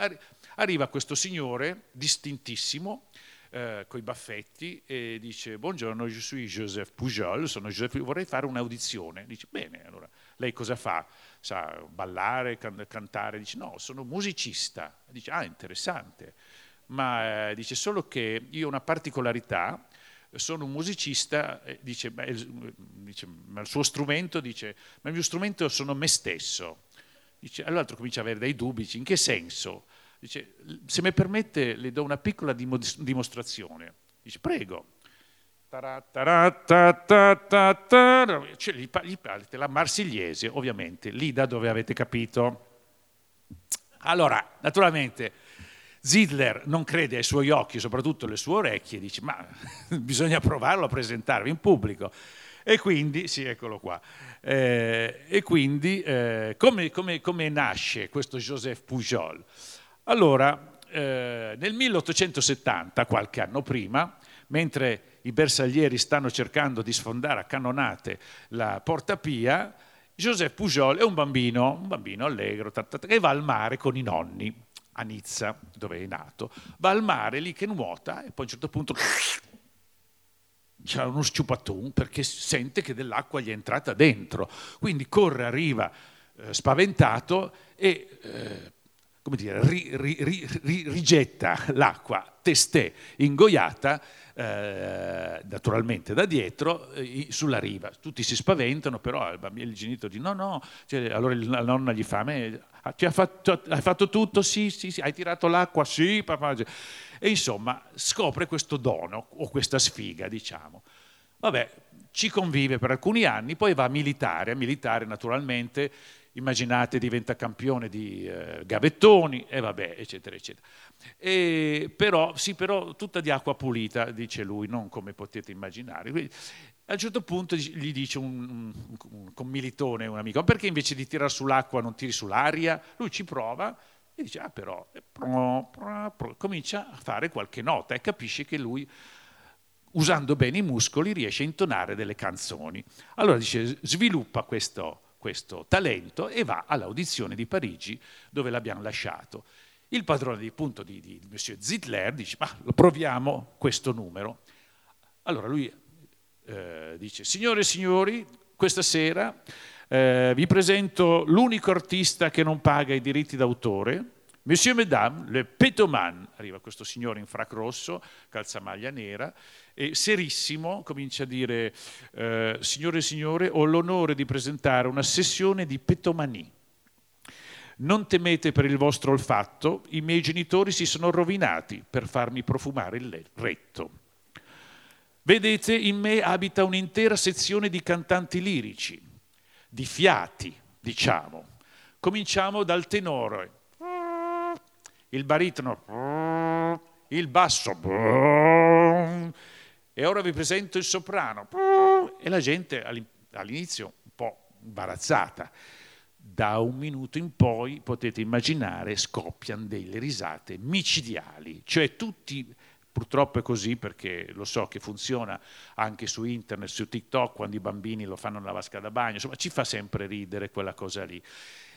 B: Arriva questo signore distintissimo, eh, con i baffetti e dice buongiorno, io sono Joseph Pujol, sono Joseph, vorrei fare un'audizione. Dice bene, allora lei cosa fa? Sa ballare, can- cantare? Dice no, sono musicista. Dice ah, interessante. Ma eh, dice solo che io ho una particolarità, sono un musicista, dice, ma il, suo strumento, dice, ma il mio strumento sono me stesso. Dice, allora comincia ad avere dei dubbi, dice, in che senso? Dice, se mi permette le do una piccola dimostrazione. Dice, prego. Cioè, la marsigliese, ovviamente, lì da dove avete capito. Allora, naturalmente, Zidler non crede ai suoi occhi, soprattutto alle sue orecchie, dice, ma bisogna provarlo a presentarvi in pubblico. E quindi, sì, eccolo qua. Eh, e quindi, eh, come, come, come, nasce questo Joseph Pujol? Allora, eh, nel 1870, qualche anno prima, mentre i bersaglieri stanno cercando di sfondare a cannonate la Porta Pia, Joseph Pujol è un bambino, un bambino allegro, che va al mare con i nonni a Nizza, dove è nato. Va al mare lì che nuota e poi a un certo punto c'è uno sciupatun perché sente che dell'acqua gli è entrata dentro. Quindi corre, arriva eh, spaventato e eh, come dire, ri, ri, ri, rigetta l'acqua testè ingoiata eh, naturalmente da dietro eh, sulla riva. Tutti si spaventano, però il, bambino, il genitore dice no, no, cioè, allora la nonna gli fa, hai fatto, hai fatto tutto? Sì, sì, sì, hai tirato l'acqua? Sì, papà. E insomma scopre questo dono o questa sfiga, diciamo. Vabbè, ci convive per alcuni anni, poi va a militare, a militare naturalmente immaginate diventa campione di eh, gavettoni e vabbè, eccetera, eccetera. E però, sì, però tutta di acqua pulita, dice lui, non come potete immaginare. Quindi, a un certo punto gli dice un, un, un commilitone, un amico, perché invece di tirare sull'acqua non tiri sull'aria? Lui ci prova e dice, ah però, pro, pro, pro, comincia a fare qualche nota e capisce che lui usando bene i muscoli riesce a intonare delle canzoni. Allora dice, sviluppa questo, questo talento e va all'audizione di Parigi dove l'abbiamo lasciato. Il padrone di punto di, di Monsieur Zitler dice, ma proviamo questo numero. Allora lui eh, dice, signore e signori, questa sera eh, vi presento l'unico artista che non paga i diritti d'autore, Monsieur Mesdames, le pétoman, arriva questo signore in frac rosso, calzamaglia nera, e serissimo comincia a dire, eh, signore e signore, ho l'onore di presentare una sessione di petomanie. Non temete per il vostro olfatto, i miei genitori si sono rovinati per farmi profumare il letto. Vedete, in me abita un'intera sezione di cantanti lirici, di fiati, diciamo. Cominciamo dal tenore, il baritono, il basso, e ora vi presento il soprano. E la gente all'inizio un po' imbarazzata. Da un minuto in poi potete immaginare scoppiano delle risate micidiali, cioè tutti Purtroppo è così perché lo so che funziona anche su internet, su TikTok, quando i bambini lo fanno nella vasca da bagno, insomma ci fa sempre ridere quella cosa lì.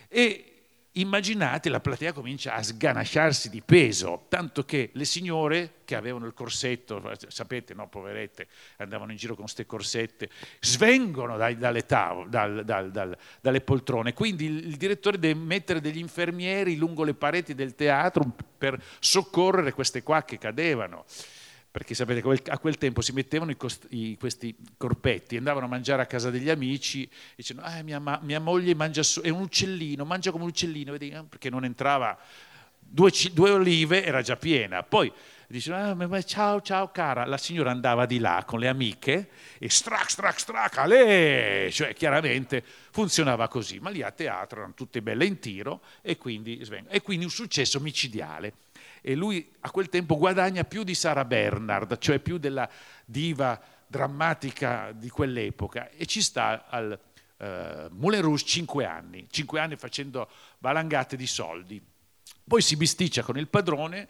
B: E immaginate la platea comincia a sganasciarsi di peso, tanto che le signore che avevano il corsetto, sapete, no, poverette, andavano in giro con queste corsette, svengono dai, dalle, tavole, dal, dal, dal, dalle poltrone. Quindi il, il, direttore deve mettere degli infermieri lungo le pareti del teatro per soccorrere queste qua che cadevano perché sapete a quel tempo si mettevano i cost- i, questi corpetti, andavano a mangiare a casa degli amici e dicevano ah, mia, ma- mia, moglie mangia so- è un uccellino, mangia come un uccellino, vedi? Ah, perché non entrava, due, due, olive era già piena, poi dicevano ah, ciao ciao cara, la signora andava di là con le amiche e strac strac strac, ale! cioè chiaramente funzionava così, ma lì a teatro erano tutte belle in tiro e quindi, e quindi un successo micidiale e lui a quel tempo guadagna più di Sara Bernard, cioè più della diva drammatica di quell'epoca e ci sta al uh, Moulin Rouge cinque anni, cinque anni facendo valangate di soldi. Poi si bisticcia con il padrone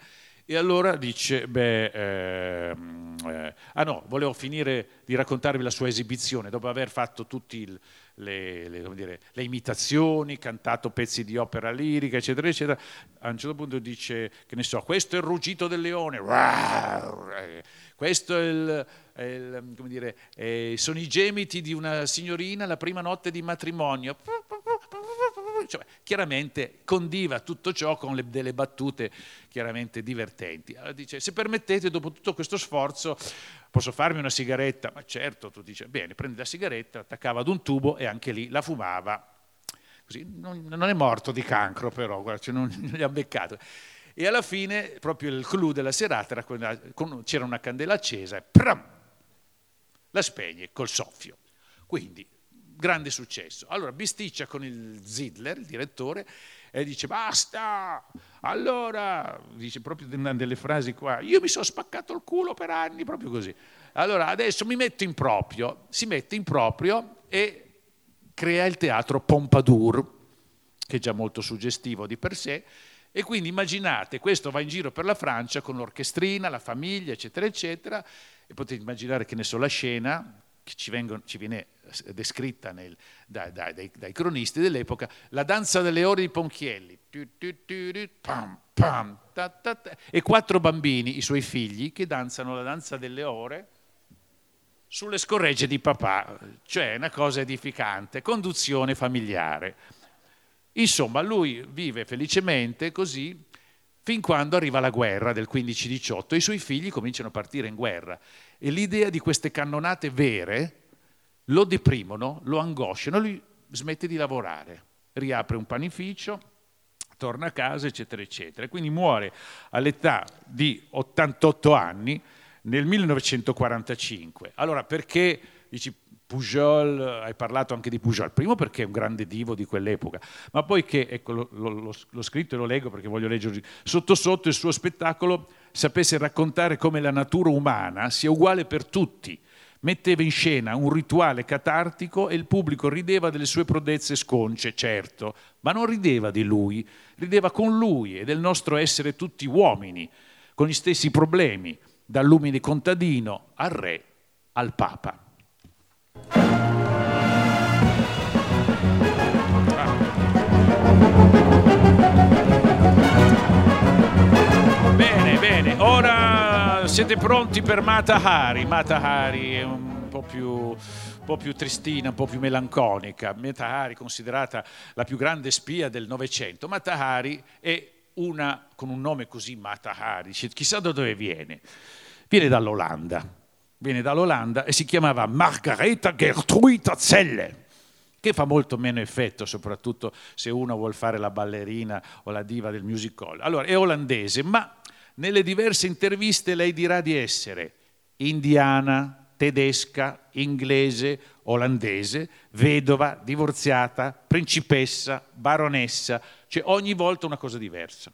B: e allora dice, beh, ehm, eh, ah no, volevo finire di raccontarvi la sua esibizione, dopo aver fatto tutte le, le, dire, le, imitazioni, cantato pezzi di opera lirica, eccetera, eccetera, a un certo punto dice, che ne so, questo è il ruggito del leone, questo è il, il dire, è, sono i gemiti di una signorina la prima notte di matrimonio cioè, chiaramente condiva tutto ciò con le, delle battute chiaramente divertenti. Allora dice, se permettete, dopo tutto questo sforzo, posso farmi una sigaretta? Ma certo, tu dici, bene, prendi la sigaretta, attaccava ad un tubo e anche lì la fumava. Così, non, non è morto di cancro però, guarda, cioè non, non gli ha beccato. E alla fine, proprio il clou della serata, era quando c'era una candela accesa e pram, la spegne col soffio. Quindi grande successo. Allora bisticcia con il Zidler, il direttore, e dice basta, allora, dice proprio delle frasi qua, io mi sono spaccato il culo per anni, proprio così. Allora adesso mi metto in proprio, si mette in proprio e crea il teatro Pompadour, che è già molto suggestivo di per sé, e quindi immaginate, questo va in giro per la Francia con l'orchestrina, la famiglia, eccetera, eccetera, e potete immaginare che ne so la scena, ci, vengono, ci viene descritta nel, dai, dai, dai, dai, cronisti dell'epoca, la danza delle ore di Ponchielli, e quattro bambini, i suoi figli, che danzano la danza delle ore sulle scorregge di papà, cioè una cosa edificante, conduzione familiare. Insomma, lui vive felicemente così fin quando arriva la guerra del 15-18 e i suoi figli cominciano a partire in guerra e l'idea di queste cannonate vere lo deprimono, lo angosciano, lui smette di lavorare, riapre un panificio, torna a casa, eccetera, eccetera. Quindi muore all'età di 88 anni nel 1945. Allora, perché dici Pujol, hai parlato anche di Pujol, primo perché è un grande divo di quell'epoca, ma poi che, ecco, lo, lo, l'ho scritto e lo leggo perché voglio leggerlo, sotto sotto il suo spettacolo sapesse raccontare come la natura umana sia uguale per tutti. Metteva in scena un rituale catartico e il pubblico rideva delle sue prodezze sconce, certo, ma non rideva di lui, rideva con lui e del nostro essere tutti uomini, con gli stessi problemi, dall'umile contadino al re al papa. Bene, bene, ora siete pronti per Mata Hari. Mata Hari è un po' più un po' più tristina, un po' più melanconica. Mata Hari considerata la più grande spia del Novecento. Mata Hari è una con un nome così Mata Hari, dice, chissà da dove viene. Viene dall'Olanda, viene dall'Olanda e si chiamava Margareta Gertruida Zelle che fa molto meno effetto, soprattutto se uno vuole fare la ballerina o la diva del music hall. Allora, è olandese, ma nelle diverse interviste lei dirà di essere indiana, tedesca, inglese, olandese, vedova, divorziata, principessa, baronessa, cioè ogni volta una cosa diversa.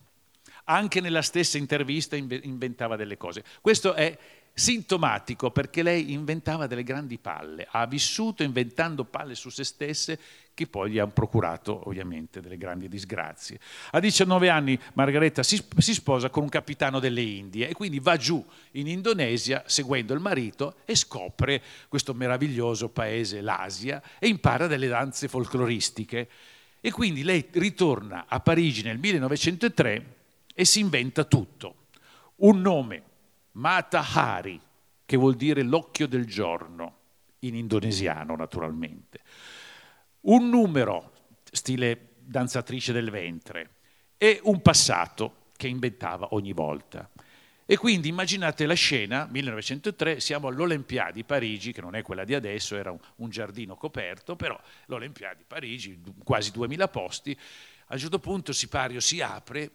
B: Anche nella stessa intervista inventava delle cose. Questo è sintomatico perché lei inventava delle grandi palle, ha vissuto inventando palle su se stesse che poi gli hanno procurato ovviamente delle grandi disgrazie. A 19 anni Margareta si, si, sposa con un capitano delle Indie e quindi va giù in Indonesia seguendo il marito e scopre questo meraviglioso paese, l'Asia, e impara delle danze folcloristiche. E quindi lei ritorna a Parigi nel 1903 e si inventa tutto. Un nome, Matahari, che vuol dire l'occhio del giorno, in indonesiano naturalmente. Un numero, stile danzatrice del ventre, e un passato che inventava ogni volta. E quindi immaginate la scena, 1903, siamo all'Olimpiadi Parigi, che non è quella di adesso, era un, giardino coperto, però l'Olimpiadi Parigi, quasi 2000 posti, a un certo punto Sipario si apre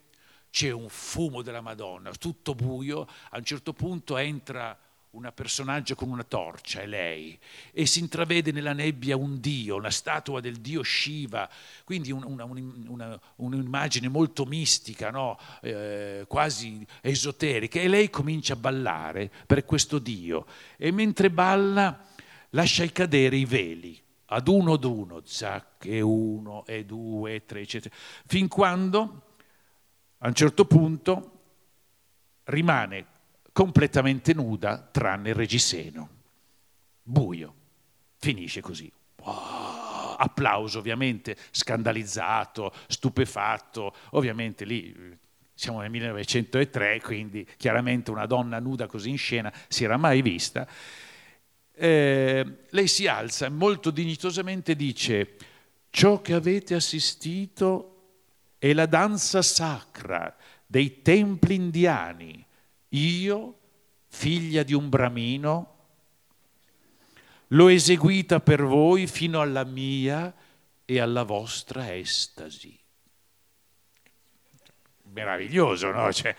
B: c'è un fumo della Madonna, tutto buio, a un certo punto entra una personaggio con una torcia, è lei, e si intravede nella nebbia un dio, una statua del dio Shiva, quindi una, una, un'immagine molto mistica, no? eh, quasi esoterica, e lei comincia a ballare per questo dio, e mentre balla lascia cadere i veli, ad uno ad uno, zac, e uno, e due, e tre, eccetera, fin quando a un certo punto rimane completamente nuda tranne il reggiseno. Buio. Finisce così. Wow. Applauso ovviamente, scandalizzato, stupefatto. Ovviamente lì siamo nel 1903, quindi chiaramente una donna nuda così in scena si era mai vista. Eh, lei si alza e molto dignitosamente dice ciò che avete assistito è la danza sacra dei templi indiani. Io, figlia di un bramino, l'ho eseguita per voi fino alla mia e alla vostra estasi. Meraviglioso, no? Cioè,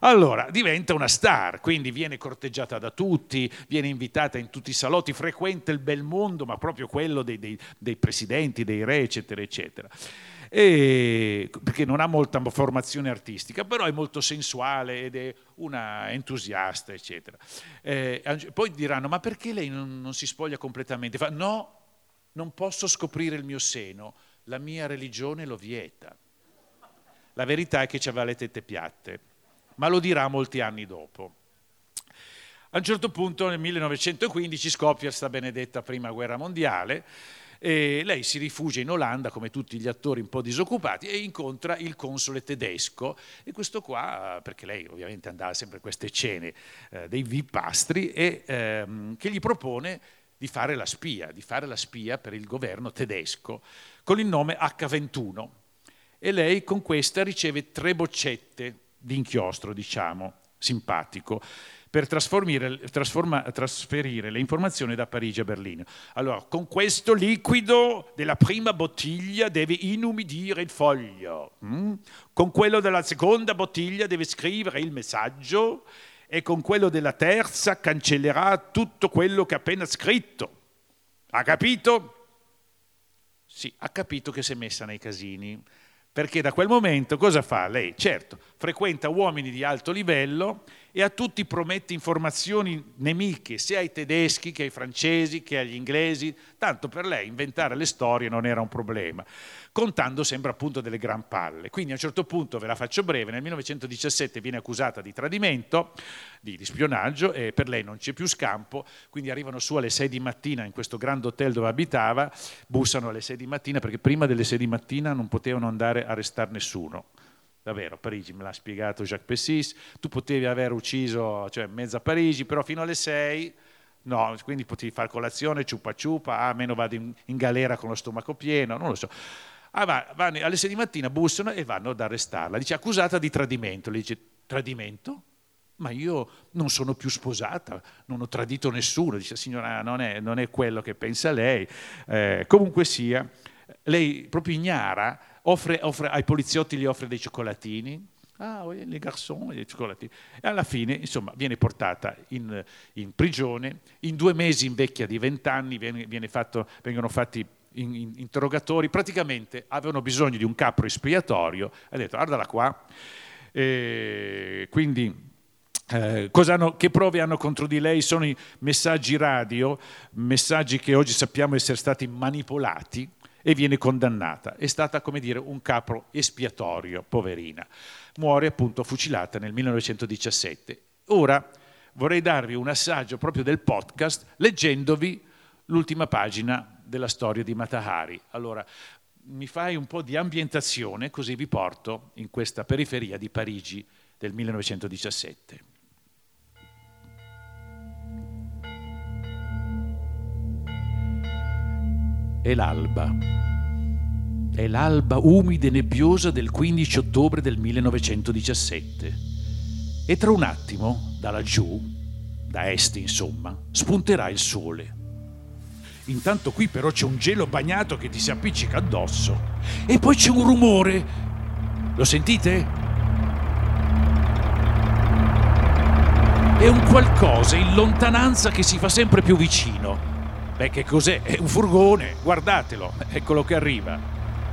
B: allora diventa una star, quindi viene corteggiata da tutti, viene invitata in tutti i salotti, frequenta il bel mondo, ma proprio quello dei, dei, dei presidenti, dei re, eccetera, eccetera e, perché non ha molta formazione artistica, però è molto sensuale ed è una entusiasta, eccetera. Eh, poi diranno, ma perché lei non, non si spoglia completamente? Fa, no, non posso scoprire il mio seno, la mia religione lo vieta. La verità è che aveva le tette piatte, ma lo dirà molti anni dopo. A un certo punto, nel 1915, scoppia questa benedetta prima guerra mondiale e lei si rifugia in Olanda, come tutti gli attori un po' disoccupati, e incontra il console tedesco. E questo qua, perché lei ovviamente andava sempre a queste cene eh, dei vipastri, e ehm, che gli propone di fare la spia, di fare la spia per il governo tedesco, con il nome H21. E lei con questa riceve tre boccette di inchiostro, diciamo, simpatico per trasferire le informazioni da Parigi a Berlino. Allora, con questo liquido della prima bottiglia deve inumidire il foglio, mm? con quello della seconda bottiglia deve scrivere il messaggio e con quello della terza cancellerà tutto quello che ha appena scritto. Ha capito? Sì, ha capito che si è messa nei casini. Perché da quel momento cosa fa lei? Certo, frequenta uomini di alto livello e a tutti promette informazioni nemiche, sia ai tedeschi che ai francesi che agli inglesi, tanto per lei inventare le storie non era un problema, contando sempre appunto delle gran palle. Quindi a un certo punto, ve la faccio breve, nel 1917 viene accusata di tradimento, di, di spionaggio e per lei non c'è più scampo, quindi arrivano su alle 6 di mattina in questo grande hotel dove abitava, bussano alle 6 di mattina perché prima delle 6 di mattina non potevano andare a arrestare nessuno davvero Parigi me l'ha spiegato Jacques Pessis, tu potevi aver ucciso cioè, mezza Parigi, però fino alle 6 no, quindi potevi fare colazione, ciupa ciupa, ah, meno vado in, in, galera con lo stomaco pieno, non lo so. Ah, va, vanno, alle 6 di mattina bussano e vanno ad arrestarla. Dice accusata di tradimento. Le dice tradimento? Ma io non sono più sposata, non ho tradito nessuno. Dice signora, non è, non è quello che pensa lei. Eh, comunque sia, lei proprio ignara, offre, offre, ai poliziotti gli offre dei cioccolatini. Ah, les garçons, i cioccolatini. E alla fine, insomma, viene portata in, in prigione. In due mesi invecchia di vent'anni, vengono fatti in, in, interrogatori, praticamente avevano bisogno di un capro espiatorio, ha detto guardala qua, e quindi eh, hanno, che prove hanno contro di lei? Sono i messaggi radio, messaggi che oggi sappiamo essere stati manipolati e viene condannata. È stata, come dire, un capro espiatorio, poverina. Muore appunto fucilata nel 1917. Ora vorrei darvi un assaggio proprio del podcast leggendovi l'ultima pagina della storia di Matahari. Allora, mi fai un po' di ambientazione, così vi porto in questa periferia di Parigi del 1917. È l'alba. È l'alba umida e nebbiosa del 15 ottobre del 1917. E tra un attimo, da laggiù, da est insomma, spunterà il sole. Intanto qui però c'è un gelo bagnato che ti si appiccica addosso. E poi c'è un rumore. Lo sentite? È un qualcosa in lontananza che si fa sempre più vicino. Beh, che cos'è? È un furgone, guardatelo, eccolo che arriva.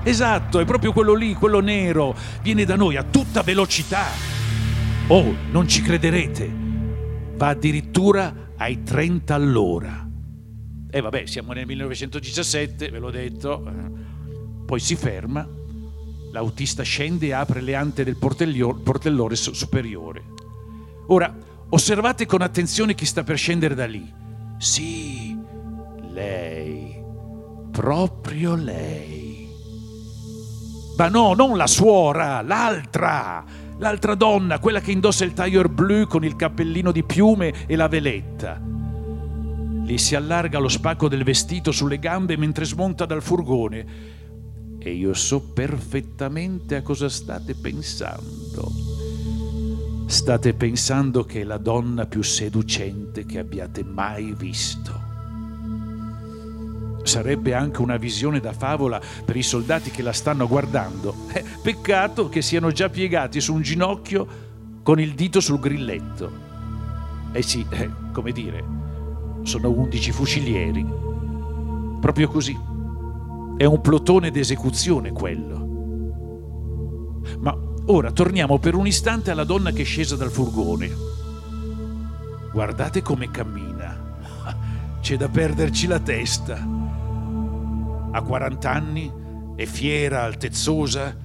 B: Esatto, è proprio quello lì, quello nero. Viene da noi a tutta velocità. Oh, non ci crederete. Va addirittura ai 30 all'ora. E vabbè, siamo nel 1917, ve l'ho detto. Poi si ferma, l'autista scende e apre le ante del portellone superiore. Ora, osservate con attenzione chi sta per scendere da lì. Sì, lei, proprio lei. Ma no, non la suora, l'altra, l'altra donna, quella che indossa il tailleur blu con il cappellino di piume e la veletta gli si allarga lo spacco del vestito sulle gambe mentre smonta dal furgone. E io so perfettamente a cosa state pensando. State pensando che è la donna più seducente che abbiate mai visto. Sarebbe anche una visione da favola per i soldati che la stanno guardando. Eh, peccato che siano già piegati su un ginocchio con il dito sul grilletto. Eh sì, eh, come dire, sono 11 fucilieri. Proprio così. È un plotone d'esecuzione quello. Ma ora torniamo per un istante alla donna che è scesa dal furgone. Guardate come cammina. C'è da perderci la testa. Ha 40 anni, è fiera, altezzosa.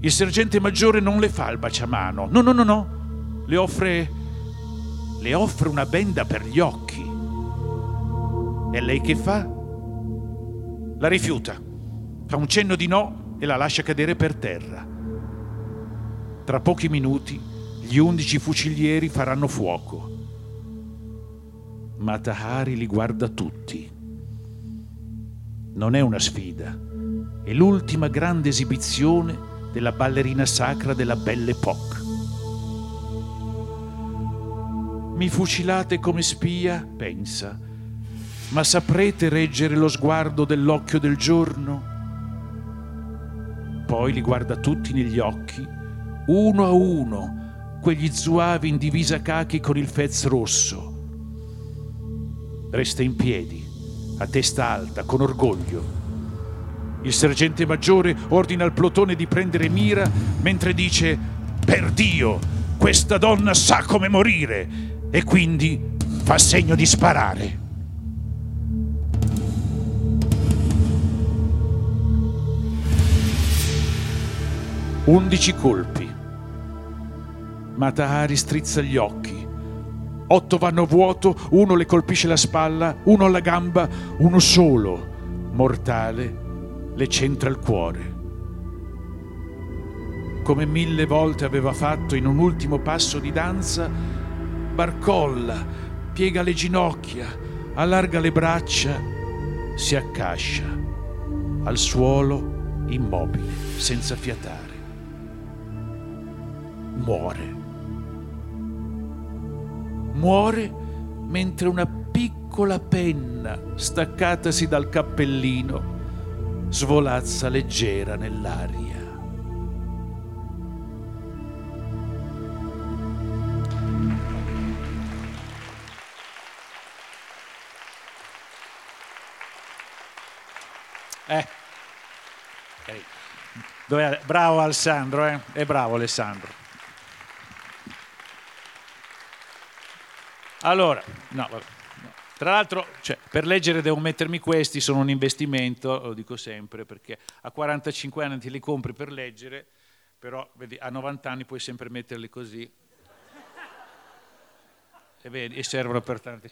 B: Il sergente maggiore non le fa il baciamano. No, no, no, no. Le offre le offre una benda per gli occhi. E lei che fa? La rifiuta, fa un cenno di no e la lascia cadere per terra. Tra pochi minuti gli undici fucilieri faranno fuoco. Ma Tahari li guarda tutti. Non è una sfida, è l'ultima grande esibizione della ballerina sacra della Belle Époque. Mi fucilate come spia? Pensa. Ma saprete reggere lo sguardo dell'occhio del giorno? Poi li guarda tutti negli occhi, uno a uno, quegli zuavi in divisa cachi con il fez rosso. Resta in piedi, a testa alta, con orgoglio. Il sergente maggiore ordina al plotone di prendere mira mentre dice: Per Dio, questa donna sa come morire e quindi fa segno di sparare. Undici colpi. Matahari strizza gli occhi. Otto vanno a vuoto, uno le colpisce la spalla, uno alla gamba, uno solo, mortale, le centra il cuore. Come mille volte aveva fatto in un ultimo passo di danza, barcolla, piega le ginocchia, allarga le braccia, si accascia al suolo, immobile, senza fiatare. Muore. Muore mentre una piccola penna, staccatasi dal cappellino, svolazza leggera nell'aria. Eh. Ok. Dov'è? Bravo Alessandro, eh? È bravo Alessandro. Allora, no, no. tra l'altro, cioè, per leggere devo mettermi questi, sono un investimento, lo dico sempre, perché a 45 anni ti li compri per leggere, però vedi, a 90 anni puoi sempre metterli così. E, vedi, e servono per tanti.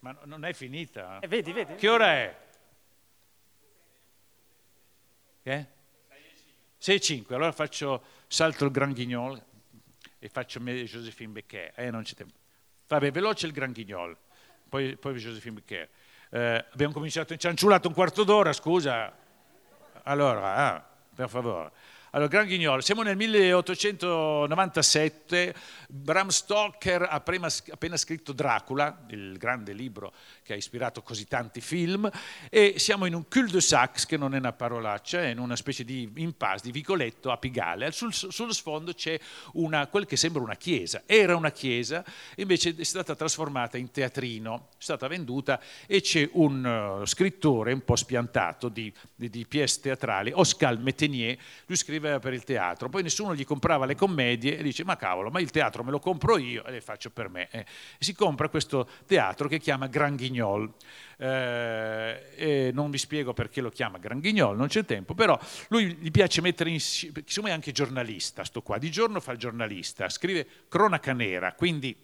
B: Ma non è finita.
C: Eh, vedi, vedi.
B: Che ora è? Che? 6 e 5, allora faccio, salto il Gran Guignol e faccio Josephine Becquer. Eh, non c'è tempo. Vabbè, veloce il Gran Guignol, poi, poi Josephine Becquer. Eh, abbiamo cominciato, ci hanno ciulato un quarto d'ora, scusa. Allora, ah, per favore. Allora, Gran Guignol, siamo nel 1897, Bram Stoker ha appena, scritto Dracula, il grande libro che ha ispirato così tanti film, e siamo in un cul-de-sac, che non è una parolaccia, è in una specie di impasse, di vicoletto a Pigale. Sul, sullo sfondo c'è una, quel che sembra una chiesa. Era una chiesa, invece è stata trasformata in teatrino, è stata venduta e c'è un uh, scrittore un po' spiantato di, di, di pièce teatrali, Oscar Metenier, lui scriveva per il teatro, poi nessuno gli comprava le commedie e dice ma cavolo, ma il teatro me lo compro io e le faccio per me. Eh. E si compra questo teatro che chiama Gran Guignol. Eh, non vi spiego perché lo chiama Gran Guignol, non c'è tempo, però lui gli piace mettere insieme, insomma è anche giornalista, sto qua, di giorno fa il giornalista, scrive cronaca nera, quindi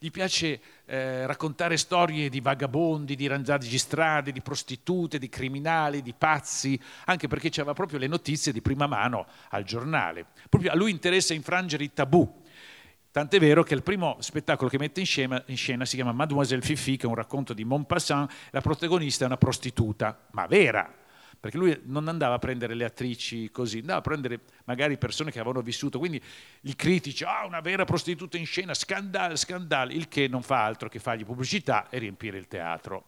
B: gli piace eh, raccontare storie di vagabondi, di ranzati di strade, di prostitute, di criminali, di pazzi, anche perché aveva proprio le notizie di prima mano al giornale. Proprio a lui interessa infrangere i tabù. Tant'è vero che il primo spettacolo che mette in scena, in scena si chiama Mademoiselle Fifi, che è un racconto di Maupassant, la protagonista è una prostituta, ma vera, perché lui non andava a prendere le attrici così, andava a prendere magari persone che avevano vissuto, quindi i critici, ah, una vera prostituta in scena, scandale, scandale, il che non fa altro che fargli pubblicità e riempire il teatro.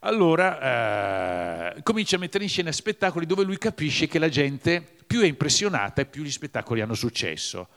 B: Allora eh, comincia a mettere in scena spettacoli dove lui capisce che la gente più è impressionata e più gli spettacoli hanno successo.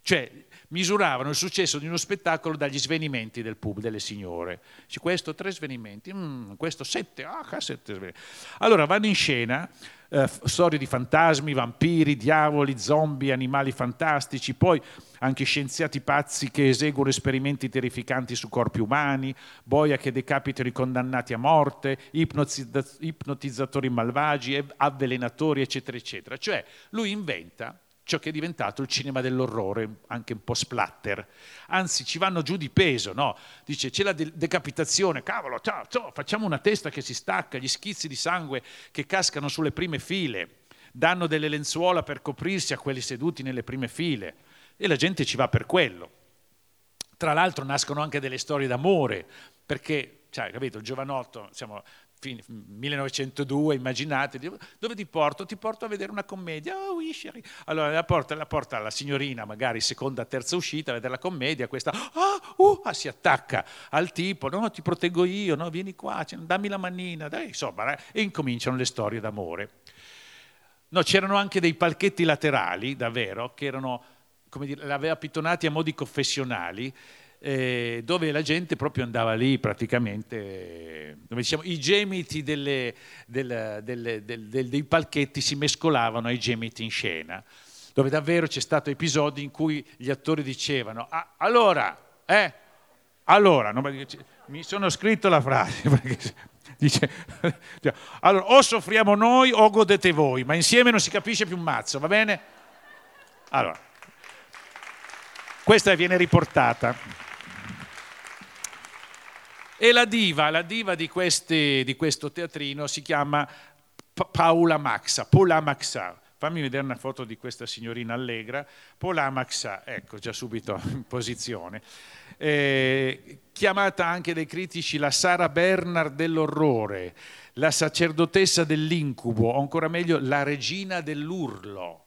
B: Cioè, misuravano il successo di uno spettacolo dagli svenimenti del pub, delle signore. Dice, questo tre svenimenti, mm, questo sette, ah, sette svenimenti. Allora vanno in scena eh, storie di fantasmi, vampiri, diavoli, zombie, animali fantastici, poi anche scienziati pazzi che eseguono esperimenti terrificanti su corpi umani, boia che decapitano i condannati a morte, ipnotizzatori malvagi, avvelenatori, eccetera, eccetera. Cioè lui inventa ciò che è diventato il cinema dell'orrore, anche un po' splatter. Anzi, ci vanno giù di peso, no? Dice, c'è la de- decapitazione, cavolo, ciao, ciao, facciamo una testa che si stacca, gli schizzi di sangue che cascano sulle prime file, danno delle lenzuola per coprirsi a quelli seduti nelle prime file e la gente ci va per quello. Tra l'altro nascono anche delle storie d'amore, perché, cioè, capito, il giovanotto, siamo 1902, immaginate, dove ti porto? Ti porto a vedere una commedia, oh, Wisheri. Allora la porta, la porta la signorina, magari seconda, terza uscita, a vedere la commedia, questa ah, uh, ah, si attacca al tipo, no, ti proteggo io, no, vieni qua, dammi la manina, dai, insomma, eh, e incominciano le storie d'amore. No, c'erano anche dei palchetti laterali, davvero, che erano, come dire, l'aveva pittonati a modi confessionali, eh, dove la gente proprio andava lì praticamente, dove diciamo, i gemiti delle, del, delle, del, del, dei palchetti si mescolavano ai gemiti in scena, dove davvero c'è stato episodi in cui gli attori dicevano, ah, allora, eh, allora, no, mi sono scritto la frase, perché dice, allora, o soffriamo noi o godete voi, ma insieme non si capisce più un mazzo, va bene? Allora, questa viene riportata. E la diva, la diva di, questi, di questo teatrino si chiama Paola Maxa, Paola Maxa, fammi vedere una foto di questa signorina allegra, Polamaxa, ecco già subito in posizione, eh, chiamata anche dai critici la Sara Bernard dell'orrore, la sacerdotessa dell'incubo, o ancora meglio la regina dell'urlo.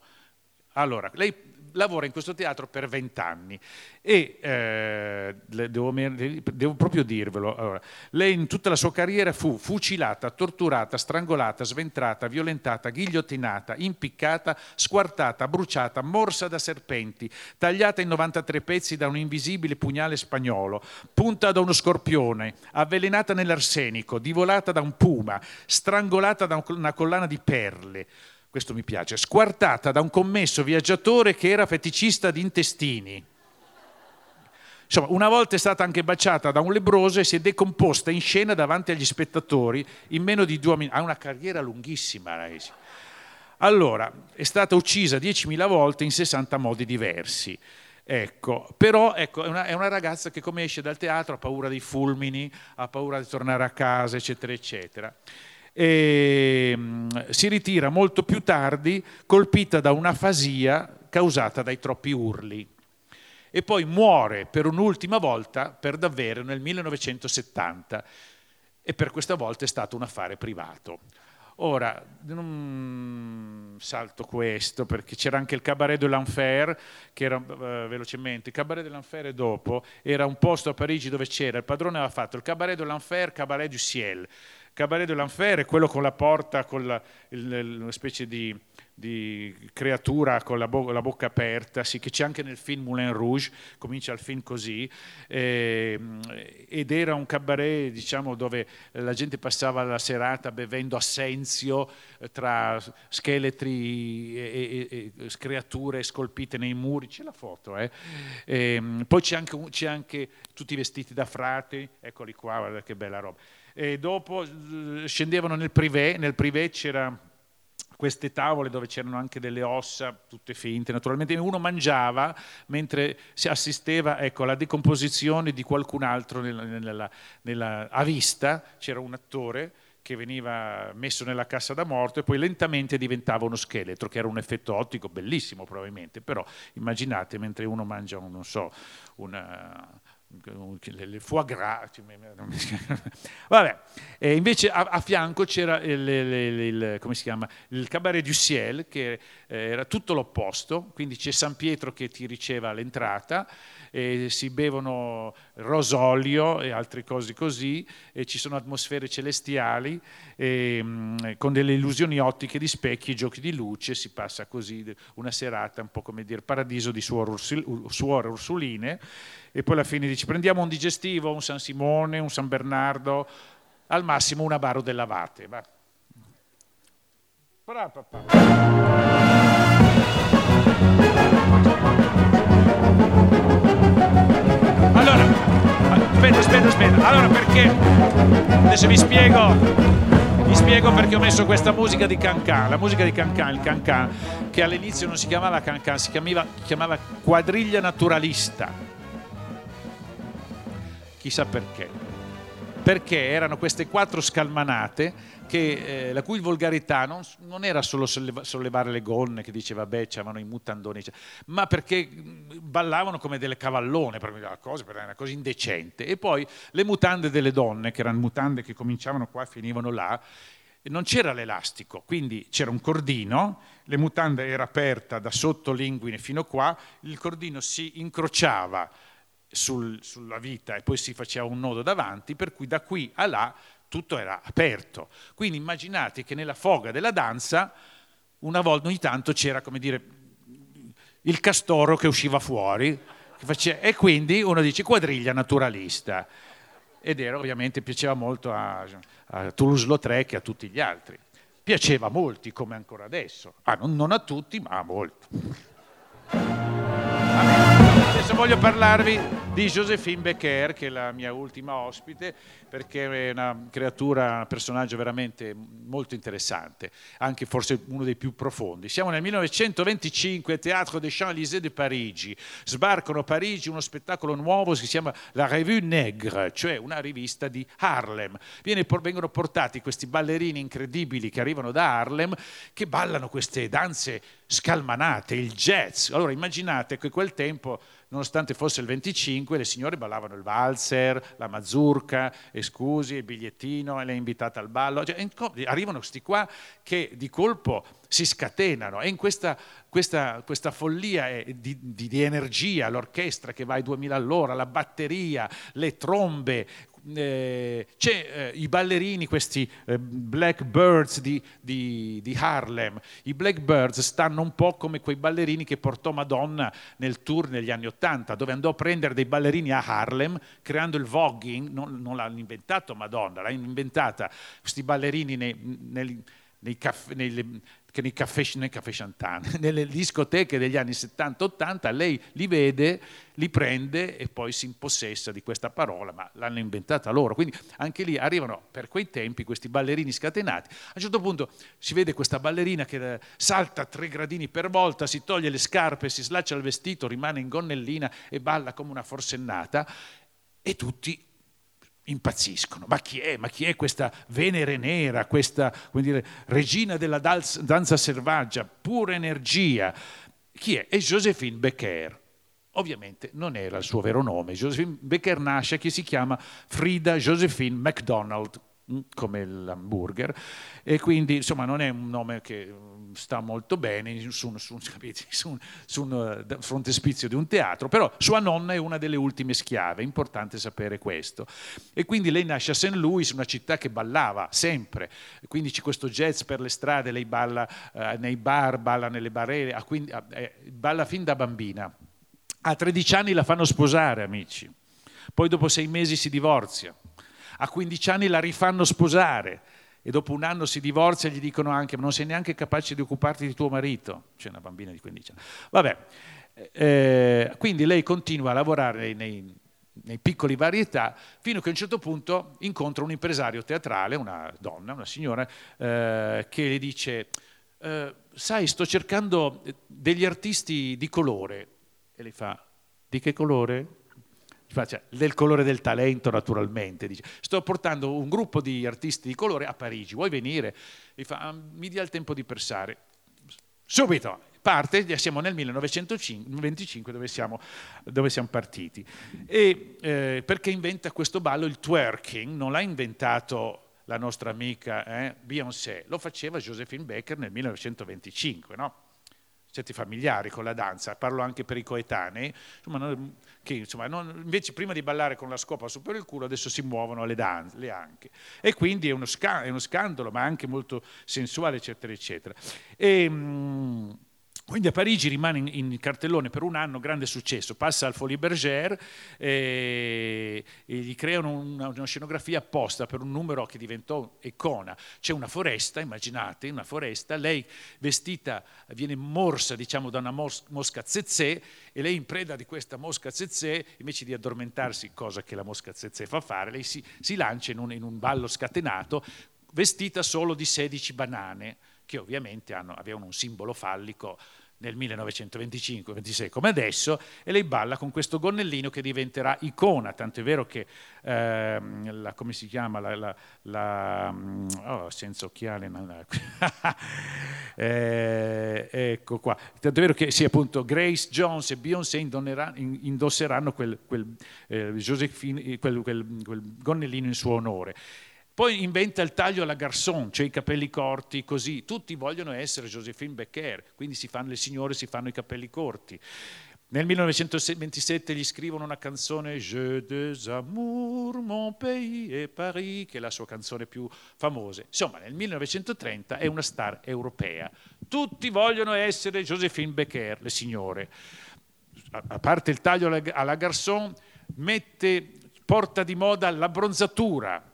B: Allora, lei lavora in questo teatro per vent'anni. E eh, devo, devo, proprio dirvelo, allora, lei in tutta la sua carriera fu fucilata, torturata, strangolata, sventrata, violentata, ghigliottinata, impiccata, squartata, bruciata, morsa da serpenti, tagliata in 93 pezzi da un invisibile pugnale spagnolo, punta da uno scorpione, avvelenata nell'arsenico, divolata da un puma, strangolata da una collana di perle questo mi piace, squartata da un commesso viaggiatore che era feticista di intestini. Insomma, una volta è stata anche baciata da un lebroso e si è decomposta in scena davanti agli spettatori in meno di due minuti. Ha una carriera lunghissima lei. Allora, è stata uccisa 10.000 volte in 60 modi diversi. Ecco, però ecco, è, una, è, una, ragazza che come esce dal teatro ha paura dei fulmini, ha paura di tornare a casa, eccetera, eccetera e mm, si ritira molto più tardi colpita da un'afasia causata dai troppi urli. E poi muore per un'ultima volta per davvero nel 1970 e per questa volta è stato un affare privato. Ora, salto questo perché c'era anche il Cabaret de l'Enfer, che era uh, velocemente, il Cabaret de l'Enfer dopo era un posto a Parigi dove c'era, il padrone aveva fatto il Cabaret de l'Enfer, Cabaret du Ciel, Cabaret de l'Enfer è quello con la porta, con la, il, una specie di, di creatura con la, bo- la, bocca aperta, sì, che c'è anche nel film Moulin Rouge, comincia il film così, eh, ed era un cabaret diciamo, dove la gente passava la serata bevendo assenzio eh, tra scheletri e, e, e, creature scolpite nei muri, c'è la foto, eh? e, ehm, poi c'è anche, c'è anche tutti vestiti da frati, eccoli qua, guarda che bella roba e dopo scendevano nel privé, nel privé c'era queste tavole dove c'erano anche delle ossa, tutte finte naturalmente, uno mangiava mentre si assisteva ecco, alla decomposizione di qualcun altro nella, nella, nella, a vista, c'era un attore che veniva messo nella cassa da morto e poi lentamente diventava uno scheletro, che era un effetto ottico bellissimo probabilmente, però immaginate mentre uno mangia, non so, una le foie gras. Vabbè, e invece a, a, fianco c'era il, il, il, il Cabaret du Ciel, che eh, era tutto l'opposto, quindi c'è San Pietro che ti riceve all'entrata, e si bevono rosolio e altre cose così, e ci sono atmosfere celestiali, e, mm, con delle illusioni ottiche di specchi giochi di luce, si passa così una serata un po' come dire paradiso di suore, suore ursuline, e poi alla fine dici prendiamo un digestivo, un San Simone, un San Bernardo, al massimo una baro della Vate. Va. Allora, aspetta, aspetta, aspetta. Allora perché? Adesso vi spiego. Vi spiego perché ho messo questa musica di Cancan, la musica di Cancan, il Cancan, che all'inizio non si chiamava Cancan, si chiamava, chiamava quadriglia naturalista chissà perché. Perché erano queste quattro scalmanate che, eh, la cui volgarità non, non, era solo sollevare le gonne che diceva beh c'erano i mutandoni, ma perché ballavano come delle cavallone, una cosa, una cosa indecente. E poi le mutande delle donne, che erano mutande che cominciavano qua e finivano là, non c'era l'elastico, quindi c'era un cordino, le mutande era aperta da sotto l'inguine fino qua, il cordino si incrociava sul, sulla vita e poi si faceva un nodo davanti, per cui da qui a là tutto era aperto. Quindi immaginate che nella foga della danza una volta ogni tanto c'era, come dire, il castoro che usciva fuori che faceva, e quindi uno dice quadriglia naturalista. Ed era ovviamente, piaceva molto a, a Toulouse-Lautrec e a tutti gli altri. Piaceva a molti, come ancora adesso. Ah, non, non a tutti, ma a molti. Adesso voglio parlarvi di Josephine Becker, che è la mia ultima ospite, perché è una creatura, un personaggio veramente molto interessante, anche forse uno dei più profondi. Siamo nel 1925, Teatro des Champs-Élysées di Parigi. Sbarcano a Parigi uno spettacolo nuovo si chiama La Revue Nègre, cioè una rivista di Harlem. Vengono portati questi ballerini incredibili che arrivano da Harlem, che ballano queste danze scalmanate, il jazz. Allora immaginate che quel tempo, nonostante fosse il 25, le signore ballavano il valzer, la mazurka, e scusi, il bigliettino, e l'hai invitata al ballo. Cioè, arrivano questi qua che di colpo si scatenano e in questa, questa- questa follia eh, di, di- di energia, l'orchestra che va ai 2000 all'ora, la batteria, le trombe, eh, c'è eh, i ballerini, questi eh, Black Birds di, di- di Harlem. I Black Birds stanno un po' come quei ballerini che portò Madonna nel tour negli anni Ottanta, dove andò a prendere dei ballerini a Harlem, creando il voguing, non, non l'hanno inventato Madonna, l'hanno inventata questi ballerini nei, nei- nei caff- nelle- che nei caffè, nei caffè Chantan, nelle discoteche degli anni 70-80, lei li vede, li prende e poi si impossessa di questa parola, ma l'hanno inventata loro. Quindi anche lì arrivano per quei tempi questi ballerini scatenati. A un certo punto si vede questa ballerina che eh, salta tre gradini per volta, si toglie le scarpe, si slaccia il vestito, rimane in gonnellina e balla come una forsennata e tutti impazziscono. Ma chi è? Ma chi è questa Venere nera, questa dire, regina della danza selvaggia, pura energia? Chi è? È Josephine Becker. Ovviamente non era il suo vero nome. Josephine Becker nasce che si chiama Frida Josephine McDonald, mm, come l'hamburger, e quindi insomma non è un nome che sta molto bene su, un- su capite, su su un eh, frontespizio di un teatro, però sua nonna è una delle ultime schiave, è importante sapere questo. E quindi lei nasce a St. Louis, una città che ballava sempre, quindi c'è questo jazz per le strade, lei balla eh, nei bar, balla nelle barriere, eh, balla fin da bambina. A 13 anni la fanno sposare, amici. Poi dopo sei mesi si divorzia. A 15 anni la rifanno sposare. E dopo un anno si divorzia e gli dicono anche: Ma non sei neanche capace di occuparti di tuo marito. C'è una bambina di 15 anni. Vabbè, eh, quindi lei continua a lavorare nei, nei- piccoli varietà fino a che a un certo punto incontra un impresario teatrale, una donna, una signora, eh, che le dice: eh, Sai, sto cercando degli artisti di colore. E lei fa: Di che colore? Cioè, del colore del talento naturalmente. Dice, sto portando un gruppo di artisti di colore a Parigi, vuoi venire? E fa, "Ah, mi dia il tempo di pensare. Subito, parte, siamo nel 1925 dove siamo, dove siamo partiti. E, eh, perché inventa questo ballo, il twerking, non l'ha inventato la nostra amica eh, Beyoncé, lo faceva Josephine Baker nel 1925, no? Siete familiari con la danza, parlo anche per i coetanei, insomma, che insomma, non- invece prima di ballare con la scopa su per il culo adesso si muovono le, danze, le anche. E quindi è uno, sca- è uno scandalo, ma anche molto sensuale, eccetera, eccetera. E, mm, quindi a Parigi rimane in, in cartellone per un anno, grande successo, passa al Folie Bergère e, e gli creano una, una scenografia apposta per un numero che diventò icona. C'è una foresta, immaginate, una foresta, lei vestita, viene morsa diciamo da una mos- mosca zezé e lei in preda di questa mosca zezé, invece di addormentarsi, cosa che la mosca zezé fa fare, lei si, si lancia in un, in un ballo scatenato vestita solo di 16 banane, che ovviamente hanno- avevano un simbolo fallico nel 1925-26 come adesso, e lei balla con questo gonnellino che diventerà icona, tanto è vero che, ehm, la, come si chiama, la, la- la- mm, oh, senza occhiali. Eh, ecco qua, tanto è vero che sì, appunto Grace Jones e Beyoncé indosseranno quel, quel, eh, quel- quel gonnellino in suo onore. Poi inventa il taglio alla garçon, cioè i capelli corti, così. Tutti vogliono essere Josephine Becker, quindi si fanno, le signore si fanno i capelli corti. Nel 1927 gli scrivono una canzone Je des amours, mon pays et Paris, che è la sua canzone più famosa. Insomma, nel 1930 è una star europea. Tutti vogliono essere Josephine Becker, le signore a parte il taglio alla garçon, mette, porta di moda l'abbronzatura.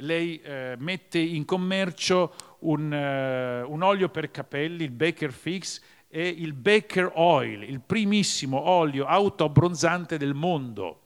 B: Lei eh, mette in commercio un, eh, un olio per capelli, il Baker Fix, e il Baker Oil, il primissimo olio autoabbronzante del mondo.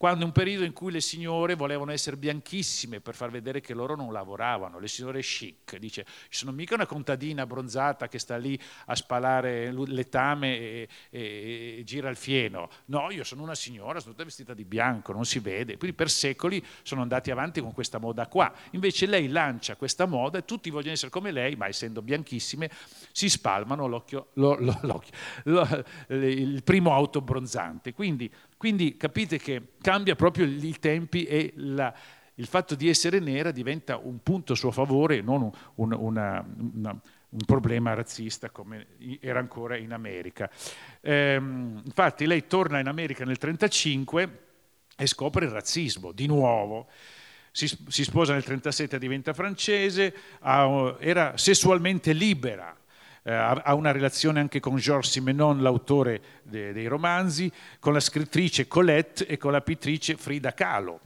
B: Quando un periodo in cui le signore volevano essere bianchissime per far vedere che loro non lavoravano, le signore chic, dice, sono mica una contadina abbronzata che sta lì a spalare letame e, e, e gira il fieno, no, io sono una signora, sono tutta vestita di bianco, non si vede, quindi per secoli sono andati avanti con questa moda qua, invece lei lancia questa moda e tutti vogliono essere come lei, ma essendo bianchissime si spalmano l'occhio, lo, lo, l'occhio, lo, il primo auto bronzante, quindi quindi capite che cambia proprio i tempi e la, il fatto di essere nera diventa un punto a suo favore non un, un, una, una, un problema razzista come era ancora in America. Ehm, infatti lei torna in America nel 1935 e scopre il razzismo di nuovo. Si, si sposa nel 1937, diventa francese, era sessualmente libera, eh, ha una relazione anche con Georges Simenon, l'autore de, dei romanzi, con la scrittrice Colette e con la pittrice Frida Kahlo,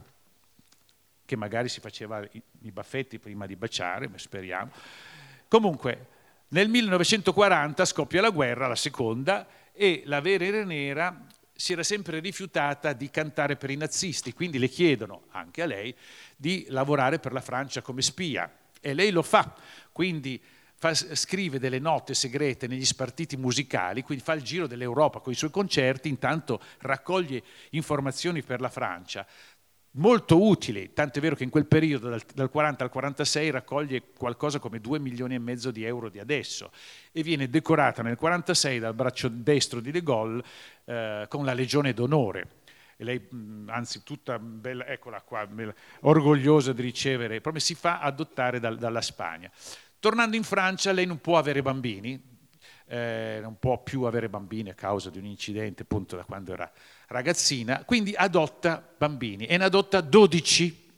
B: che magari si faceva i, baffetti prima di baciare, ma speriamo. Comunque, nel 1940 scoppia la guerra, la seconda, e la Vera Nera si era sempre rifiutata di cantare per i nazisti, quindi le chiedono, anche a lei, di lavorare per la Francia come spia. E lei lo fa, quindi fa, scrive delle note segrete negli spartiti musicali, quindi fa il giro dell'Europa con i suoi concerti, intanto raccoglie informazioni per la Francia, molto utili, tanto è vero che in quel periodo, dal, dal 40 al 46, raccoglie qualcosa come 2 milioni e mezzo di euro di adesso e viene decorata nel 46 dal braccio destro di De Gaulle eh, con la Legione d'Onore. E lei, anzi, tutta bella, eccola qua, orgogliosa di ricevere, proprio si fa adottare dal, dalla Spagna. Tornando in Francia, lei non può avere bambini, eh, non può più avere bambini a causa di un incidente appunto da quando era ragazzina, quindi adotta bambini. E ne adotta 12.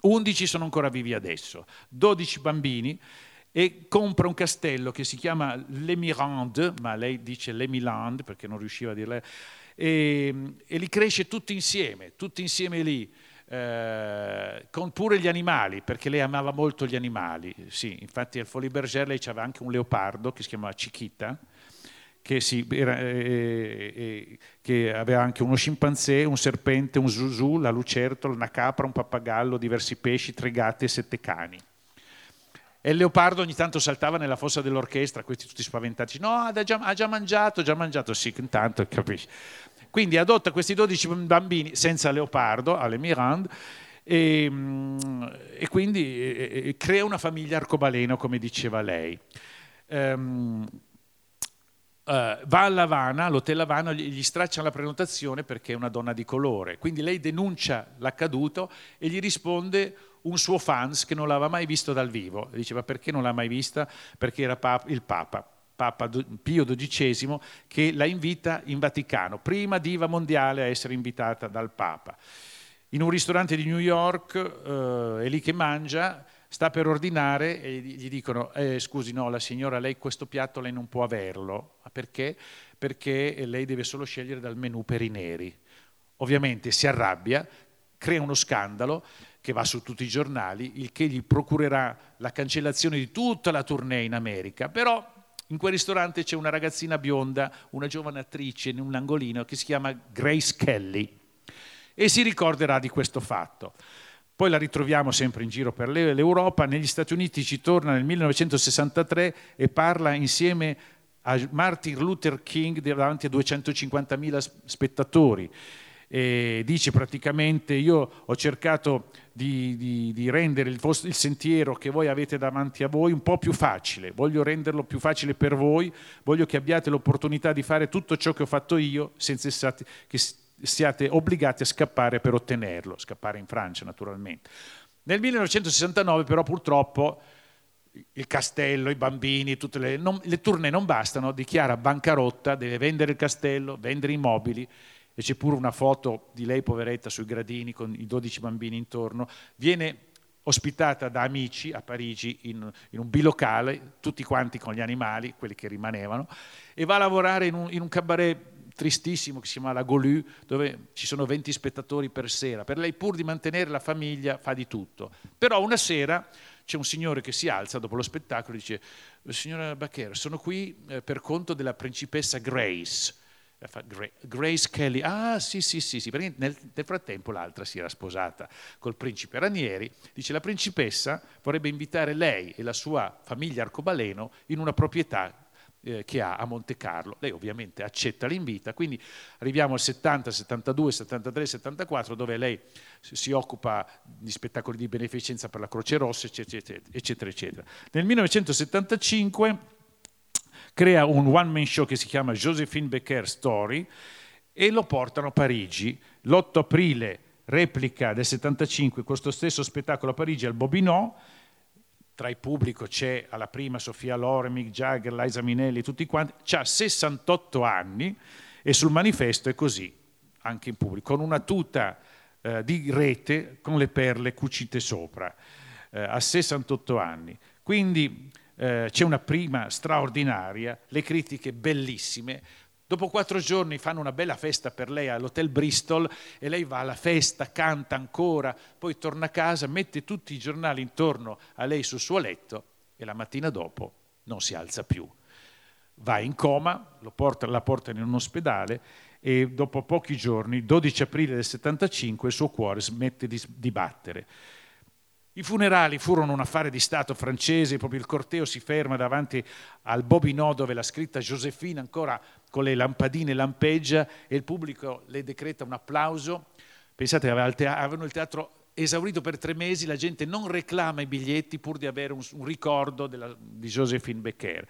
B: 11 sono ancora vivi adesso, 12 bambini e compra un castello che si chiama Le Mirande, ma lei dice Le Miland perché non riusciva a dirle, e, e li cresce tutti insieme, tutti insieme lì eh, con pure gli animali, perché lei amava molto gli animali. Sì, infatti al Folie Bergère lei aveva anche un leopardo che si chiamava Chiquita, che, si, era, eh, eh, che, aveva anche uno scimpanzé, un serpente, un zuzù, la lucertola, una capra, un pappagallo, diversi pesci, tre gatti e sette cani. E il leopardo ogni tanto saltava nella fossa dell'orchestra, questi tutti spaventati, no, ha già, ha già mangiato, ha già mangiato, sì, intanto capisci. Quindi adotta questi 12 bambini senza leopardo alle Mirande e, mm, e quindi e, e crea una famiglia arcobaleno, come diceva lei. Um, Uh, va all'Havana, all'hotel Havana, gli straccia la prenotazione perché è una donna di colore. Quindi lei denuncia l'accaduto e gli risponde un suo fans che non l'aveva mai visto dal vivo. Diceva perché non l'ha mai vista? Perché era pap- il Papa. Papa Pio XII, che la invita in Vaticano, prima diva mondiale a essere invitata dal Papa. In un ristorante di New York eh, è lì che mangia, sta per ordinare e gli dicono eh, scusi no, la signora lei questo piatto lei non può averlo. Perché? Perché lei deve solo scegliere dal menù per i neri. Ovviamente si arrabbia, crea uno scandalo che va su tutti i giornali, il che gli procurerà la cancellazione di tutta la tournée in America, però in quel ristorante c'è una ragazzina bionda, una giovane attrice in un angolino che si chiama Grace Kelly e si ricorderà di questo fatto. Poi la ritroviamo sempre in giro per l'Europa, negli Stati Uniti ci torna nel 1963 e parla insieme a Martin Luther King davanti a 250.000 spettatori e dice praticamente io ho cercato di, di, di rendere il, vostro, il, sentiero che voi avete davanti a voi un po' più facile, voglio renderlo più facile per voi, voglio che abbiate l'opportunità di fare tutto ciò che ho fatto io senza stati, che siate obbligati a scappare per ottenerlo, scappare in Francia naturalmente. Nel 1969 però purtroppo il castello, i bambini, tutte le, non, le tournée non bastano, dichiara bancarotta, deve vendere il castello, vendere i mobili e c'è pure una foto di lei poveretta sui gradini con i 12 bambini intorno, viene ospitata da amici a Parigi in, in, un bilocale, tutti quanti con gli animali, quelli che rimanevano, e va a lavorare in un, in un cabaret tristissimo che si chiama La Golu, dove ci sono 20 spettatori per sera. Per lei pur di mantenere la famiglia fa di tutto. Però una sera c'è un signore che si alza dopo lo spettacolo e dice signora Baccher, sono qui eh, per conto della principessa Grace E fa, "Gra- Grace Kelly, ah sì sì sì, sì. perché nel, nel frattempo l'altra si era sposata col principe Ranieri, dice la principessa vorrebbe invitare lei e la sua famiglia arcobaleno in una proprietà eh, che ha a Monte Carlo. Lei ovviamente accetta l'invito, quindi arriviamo al 70, 72, 73, 74 dove lei si occupa di spettacoli di beneficenza per la Croce Rossa, eccetera, eccetera. eccetera. Nel 1975 crea un one man show che si chiama Josephine Becker Story e lo portano a Parigi. L'8 aprile replica del 75 questo stesso spettacolo a Parigi al Bobinot. Tra il pubblico c'è alla prima Sofia Loren, Mick Jagger, Liza Minelli, tutti quanti. Ha 68 anni e sul manifesto è così, anche in pubblico, con una tuta eh, di rete con le perle cucite sopra, eh, a 68 anni. Quindi eh, c'è una prima straordinaria, le critiche bellissime. Dopo quattro giorni fanno una bella festa per lei all'Hotel Bristol e lei va alla festa, canta ancora, poi torna a casa, mette tutti i giornali intorno a lei sul suo letto e la mattina dopo non si alza più. Va in coma, porta- la portano in un ospedale e dopo pochi giorni, 12 aprile del 75, il suo cuore smette di, di battere. I funerali furono un affare di Stato francese, proprio il corteo si ferma davanti al Bobinot dove la scritta Josephine ancora con le lampadine lampeggia e il pubblico le decreta un applauso. Pensate, avevano il teatro esaurito per tre mesi, la gente non reclama i biglietti pur di avere un, un ricordo della- di Josephine Becker.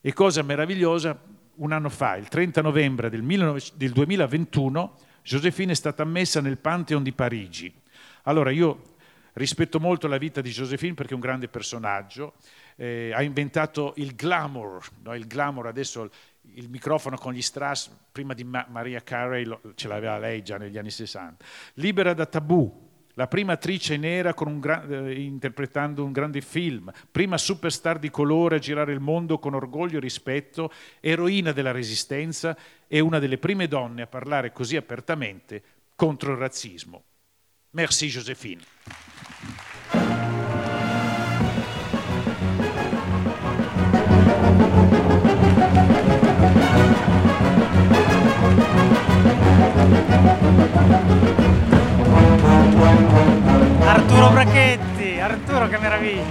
B: E cosa meravigliosa, un anno fa, il 30 novembre del, 19 del 2021, Josephine è stata ammessa nel Pantheon di Parigi. Allora io rispetto molto la vita di Josephine perché è un grande personaggio, eh, ha inventato il glamour, no? il glamour adesso il, microfono con gli strass, prima di Ma- Maria Carey lo- ce l'aveva lei già negli anni 60. Libera da tabù, la prima attrice nera un gra- eh, interpretando un grande film, prima superstar di colore a girare il mondo con orgoglio e rispetto, eroina della resistenza e una delle prime donne a parlare così apertamente contro il razzismo. Merci Josephine.
C: Arturo Brachetti, Arturo che meraviglia.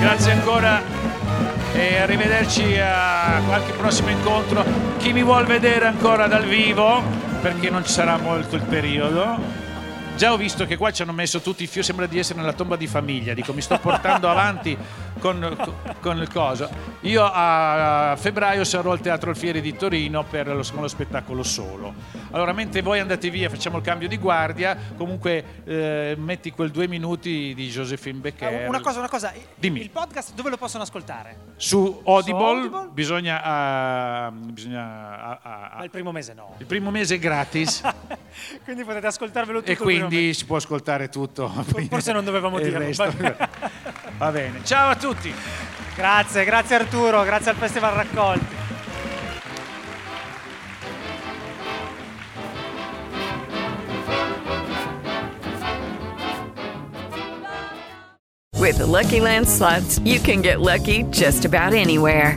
B: Grazie ancora e arrivederci a qualche prossimo incontro. Chi mi vuol vedere ancora dal vivo, perché non ci sarà molto il periodo. Già ho visto che qua ci hanno messo tutti i fiori, sembra di essere nella tomba di famiglia, dico mi sto portando avanti con, con il coso. Io a febbraio sarò al Teatro Alfieri di Torino per lo, con lo spettacolo solo. Allora, mentre voi andate via, facciamo il cambio di guardia, comunque eh, metti quel due minuti di Josephine Becker.
C: Una cosa, una cosa.
B: Dimmi.
C: Il podcast dove lo possono ascoltare?
B: Su Audible,
C: Audible?
B: bisogna, ah, bisogna ah, ah,
C: Ma il primo mese no.
B: il primo mese è gratis
C: Quindi potete ascoltarvelo tutto.
B: e quindi si può ascoltare tutto.
C: Forse non dovevamo
B: resto. Va bene. Ciao a tutti.
C: Grazie, grazie Arturo, grazie al Festival Raccolti.
D: With the Lucky Land slots, you can get lucky just about anywhere.